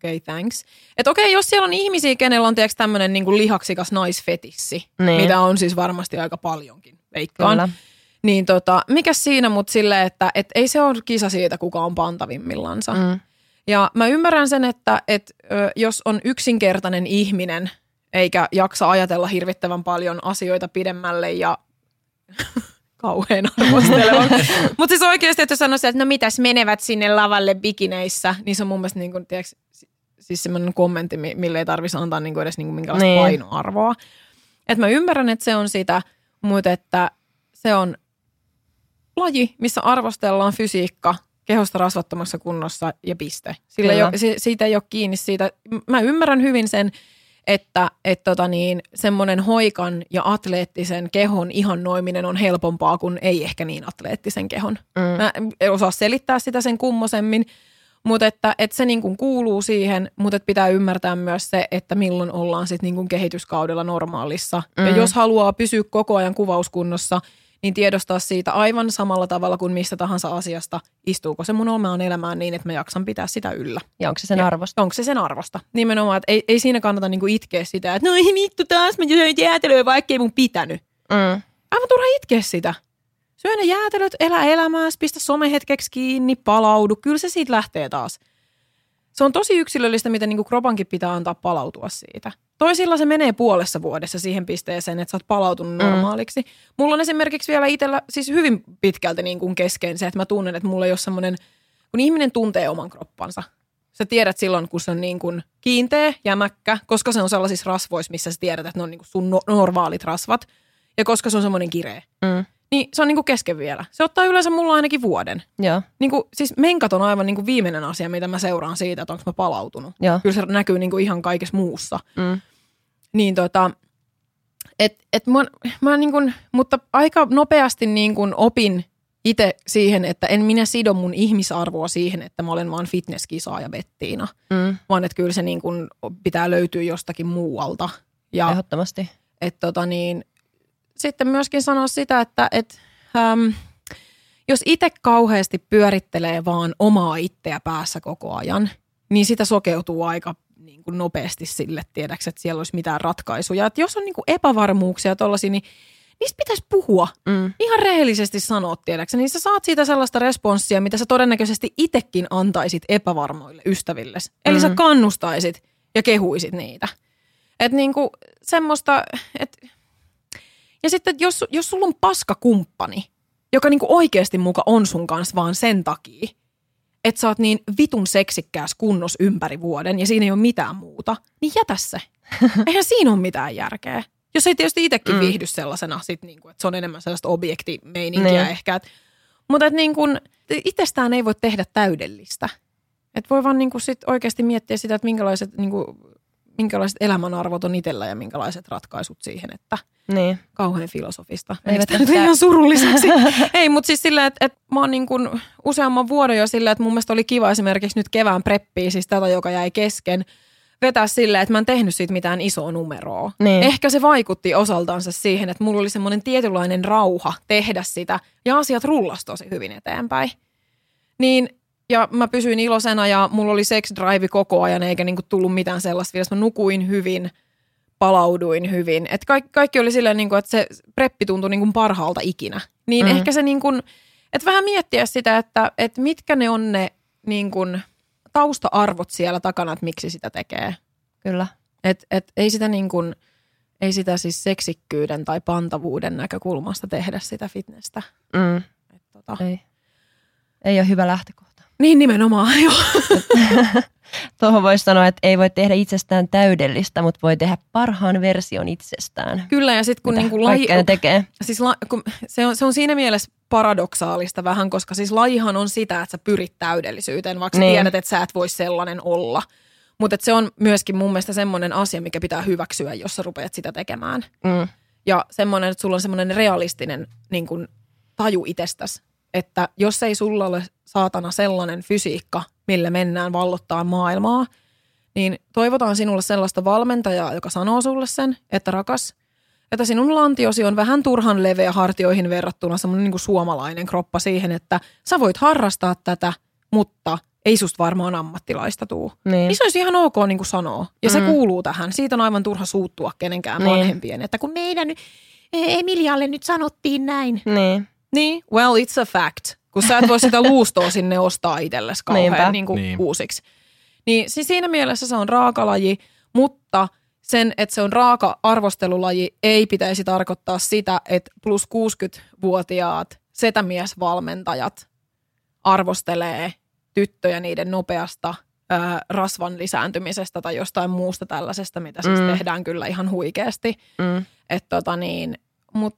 Okei, okay, thanks. Että okei, okay, jos siellä on ihmisiä, kenellä on tiedätkö tämmöinen niin lihaksikas naisfetissi, Niin. mitä on siis varmasti aika paljonkin, veikkaan. Kyllä. Niin tota, mikä siinä, mutta silleen, että et ei se ole kisa siitä, kuka on pantavimmillansa. Mm. Mm. Ja mä ymmärrän sen, että et, ö, jos on yksinkertainen ihminen, eikä jaksa ajatella hirvittävän paljon asioita pidemmälle ja kauhean arvosteleva. Mutta siis oikeasti, että jos sanoisi, että no mitäs menevät sinne lavalle bikineissä, niin se on mun mielestä niin kuin, tiiäks, siis semmoinen kommentti, mi- mille ei tarvitsisi antaa niin kuin edes niin kuin minkälaista Niin. painoarvoa. Et mä ymmärrän, että se on sitä, mutta että se on laji, missä arvostellaan fysiikka kehosta rasvattomassa kunnossa ja piste. Sillä ei Kyllä. ole, se, siitä ei ole kiinni siitä. Mä ymmärrän hyvin sen, että et tota niin, semmoinen hoikan ja atleettisen kehon ihannoiminen on helpompaa kuin ei ehkä niin atleettisen kehon. Mm. Mä en osaa selittää sitä sen kummosemmin, mutta että, että se niin kuin kuuluu siihen, mutta että pitää ymmärtää myös se, että milloin ollaan sitten niin kehityskaudella normaalissa. Mm. Ja jos haluaa pysyä koko ajan kuvauskunnossa, niin tiedostaa siitä aivan samalla tavalla kuin mistä tahansa asiasta, istuuko se mun omaan elämään niin, että mä jaksan pitää sitä yllä. Ja onko se sen Ja arvosta? Onko se sen arvosta? Nimenomaan, että ei, ei siinä kannata niinku itkeä sitä, että no ei vittu taas, mä söin jäätelöä, vaikka ei mun pitänyt. Mm. Aivan turha itkeä sitä. Syö ne jäätelöt, elä elämääsi, pistä some hetkeksi kiinni, palaudu. Kyllä se siitä lähtee taas. Se on tosi yksilöllistä, miten niinku kropankin pitää antaa palautua siitä. Toisilla se menee puolessa vuodessa siihen pisteeseen, että sä oot palautunut Mm. normaaliksi. Mulla on esimerkiksi vielä itsellä siis hyvin pitkälti niin kuin kesken se, että mä tunnen, että mulla ei ole semmoinen, kun ihminen tuntee oman kroppansa. Sä tiedät silloin, kun se on niin kuin kiinteä, jämäkkä, koska se on sellaisissa rasvoissa, missä sä tiedät, että ne on niin kuin sun no- normaalit rasvat. Ja koska se on semmoinen kireä. Mm. Niin se on niin kuin kesken vielä. Se ottaa yleensä mulla ainakin vuoden. Joo, Niin kuin, siis menkat on aivan niin kuin viimeinen asia, mitä mä seuraan siitä, että onko mä palautunut. joo. Kyllä se näkyy niin kuin ihan kaikessa muussa. Mm. Niin tota, et, et mä, mä niin kuin, mutta aika nopeasti niin kuin opin itse siihen, että en minä sido mun ihmisarvoa siihen, että mä olen vaan fitnesskisaaja Bettiina, Mm. vaan että kyllä se niin kuin pitää löytyä jostakin muualta. Ja Ehdottomasti. et tota niin, sitten myöskin sanoa sitä, että et, äm, jos itse kauheasti pyörittelee vaan omaa itseä päässä koko ajan, niin sitä sokeutuu aika niin kuin nopeasti sille, tiedäks, että siellä olisi mitään ratkaisuja. Et jos on niin kuin epävarmuuksia tollaisia, niin niistä pitäisi puhua. Mm. Ihan rehellisesti sanoa, tiedäksä, niin sä saat siitä sellaista responssia, mitä sä todennäköisesti itsekin antaisit epävarmoille ystäville. Eli sä Mhm. kannustaisit ja kehuisit niitä. Että niinku semmoista, että ja sitten jos, jos sulla on paska kumppani, joka niinku oikeasti muka on sun kanssa vaan sen takia, että sä oot niin vitun seksikkääs kunnos ympäri vuoden ja siinä ei ole mitään muuta, niin jätä se. Eihän siinä ole mitään järkeä. Jos ei tietysti itsekin Mm. mm. viihdy sellaisena, sit niinku, että se on enemmän sellaista objektimeininkiä Niin. ehkä. Et, mutta et niinku, itsestään ei voi tehdä täydellistä. Et voi vaan niinku sit oikeasti miettiä sitä, että minkälaiset, niinku, minkälaiset elämänarvot on itsellä ja minkälaiset ratkaisut siihen, että Niin. kauhean filosofista. Tämä nyt ihan surulliseksi? Ei, mutta siis silleen, että, että mä oon niin kuin useamman vuoden jo silleen, että mun mielestä oli kiva esimerkiksi nyt kevään preppiä, siis tätä, joka jäi kesken, vetää silleen, että mä en tehnyt siitä mitään isoa numeroa. Niin. Ehkä se vaikutti osaltansa siihen, että mulla oli semmoinen tietynlainen rauha tehdä sitä ja asiat rullas tosi hyvin eteenpäin. Niin, ja mä pysyin iloisena ja mulla oli sex drive koko ajan eikä niinku tullut mitään sellaista vielä. Mä nukuin hyvin, palauduin hyvin. Et kaikki, kaikki oli silleen, niinku, että se preppi tuntui niinku parhaalta ikinä. Niin Mm. mm. ehkä se, niinku, että vähän miettiä sitä, että, että mitkä ne on ne niinku, tausta-arvot siellä takana, että miksi sitä tekee. Kyllä. Et, et ei sitä niin kuin, ei sitä siis seksikkyyden tai pantavuuden näkökulmasta tehdä sitä fitnessä. Mm. Et tota. Ei. Ei ole hyvä lähtökohta. Niin nimenomaan, joo. Tuohon voisi sanoa, että ei voi tehdä itsestään täydellistä, mutta voi tehdä parhaan version itsestään. Kyllä, ja sitten kun Mitä niin kuin laji, ne tekee. siis la, kun se, on, se on siinä mielessä paradoksaalista vähän, koska siis lajihan on sitä, että sä pyrit täydellisyyteen, vaikka Niin. tiedät, että sä et voi sellainen olla. Mutta se on myöskin mun mielestä semmoinen asia, mikä pitää hyväksyä, jos sä rupeat sitä tekemään. Mm. Ja semmoinen, että sulla on semmoinen realistinen niin kuin, taju itsestäsi, että jos ei sulla ole saatana sellainen fysiikka, millä mennään vallottaa maailmaa, niin toivotaan sinulle sellaista valmentajaa, joka sanoo sulle sen, että rakas, että sinun lantiosi on vähän turhan leveä hartioihin verrattuna semmoinen niin kuin suomalainen kroppa siihen, että sä voit harrastaa tätä, mutta ei susta varmaan ammattilaista tuu. Niin. Niin se olisi ihan ok niin kuin sanoo. Ja se Mm. kuuluu tähän. Siitä on aivan turha suuttua kenenkään Niin. vanhempien. Että kun Meidän Emilialle nyt sanottiin näin. Niin. Niin, well it's a fact. Kun sä et voi sitä luustoa sinne ostaa itsellesi kauhean niin kuin Niin. uusiksi. Niin siis siinä mielessä se on raakalaji, mutta sen, että se on raaka arvostelulaji, ei pitäisi tarkoittaa sitä, että plus 60-vuotiaat setämiesvalmentajat arvostelee tyttöjä niiden nopeasta ää, rasvan lisääntymisestä tai jostain muusta tällaisesta, mitä siis Mm. tehdään kyllä ihan huikeasti. Mm. Et tota niin, mut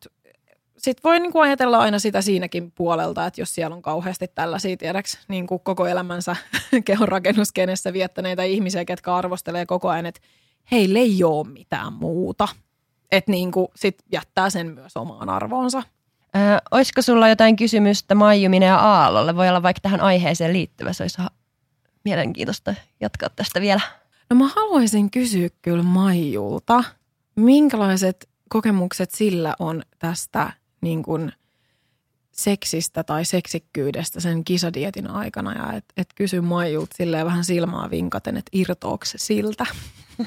sit voi niinku ajatella aina sitä siinäkin puolelta, että jos siellä on kauheasti tällaisia, tiedäks, niin kuin koko elämänsä kehonrakennuskenessä viettäneitä ihmisiä, ketkä arvostelee koko ajan, että heille ei ole mitään muuta. Että niinku sit jättää sen myös omaan arvoonsa. Ö, olisiko sulla jotain kysymystä Maijuminen ja Aallolle? Voi olla vaikka tähän aiheeseen liittyvä. Se olisi mielenkiintoista jatkaa tästä vielä. No mä haluaisin kysyä kyllä Maijulta, minkälaiset kokemukset sillä on tästä niin kuin seksistä tai seksikkyydestä sen kisadietin aikana ja et, et kysy Maijulta silleen vähän silmaa vinkaten, että irtoako se siltä.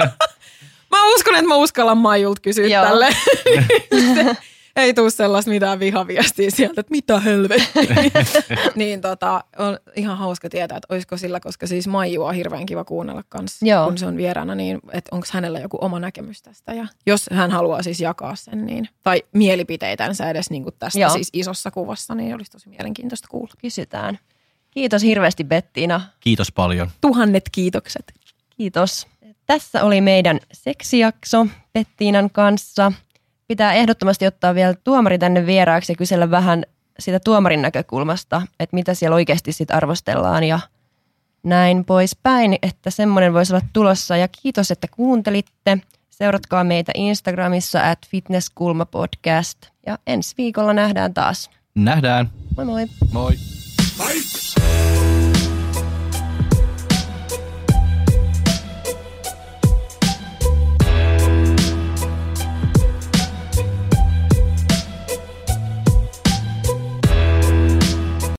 mä uskon, että mä uskallan Maijulta kysyä Joo. tälle. ei tule sellaista mitään vihaviestiä sieltä, että mitä helvettiä. niin tota, on ihan hauska tietää, että olisiko sillä, koska siis Maiju on hirveän kiva kuunnella kanssa, Joo. kun se on vieraana, niin että onko hänellä joku oma näkemys tästä. Ja jos hän haluaa siis jakaa sen, niin, tai mielipiteitänsä edes niin kuin tästä Joo. siis isossa kuvassa, niin olisi tosi mielenkiintoista kuulla. Kysytään. Kiitos hirveästi Bettiina. Kiitos paljon. Tuhannet kiitokset. Kiitos. Tässä oli meidän seksijakso Bettiinan kanssa. Pitää ehdottomasti ottaa vielä tuomari tänne vieraaksi ja kysellä vähän sitä tuomarin näkökulmasta, että mitä siellä oikeasti sit arvostellaan ja näin poispäin, että semmoinen voisi olla tulossa. Ja kiitos, että kuuntelitte. Seuratkaa meitä Instagramissa at fitnesskulmapodcast ja ensi viikolla nähdään taas. Nähdään. Moi moi! Moi. Fight!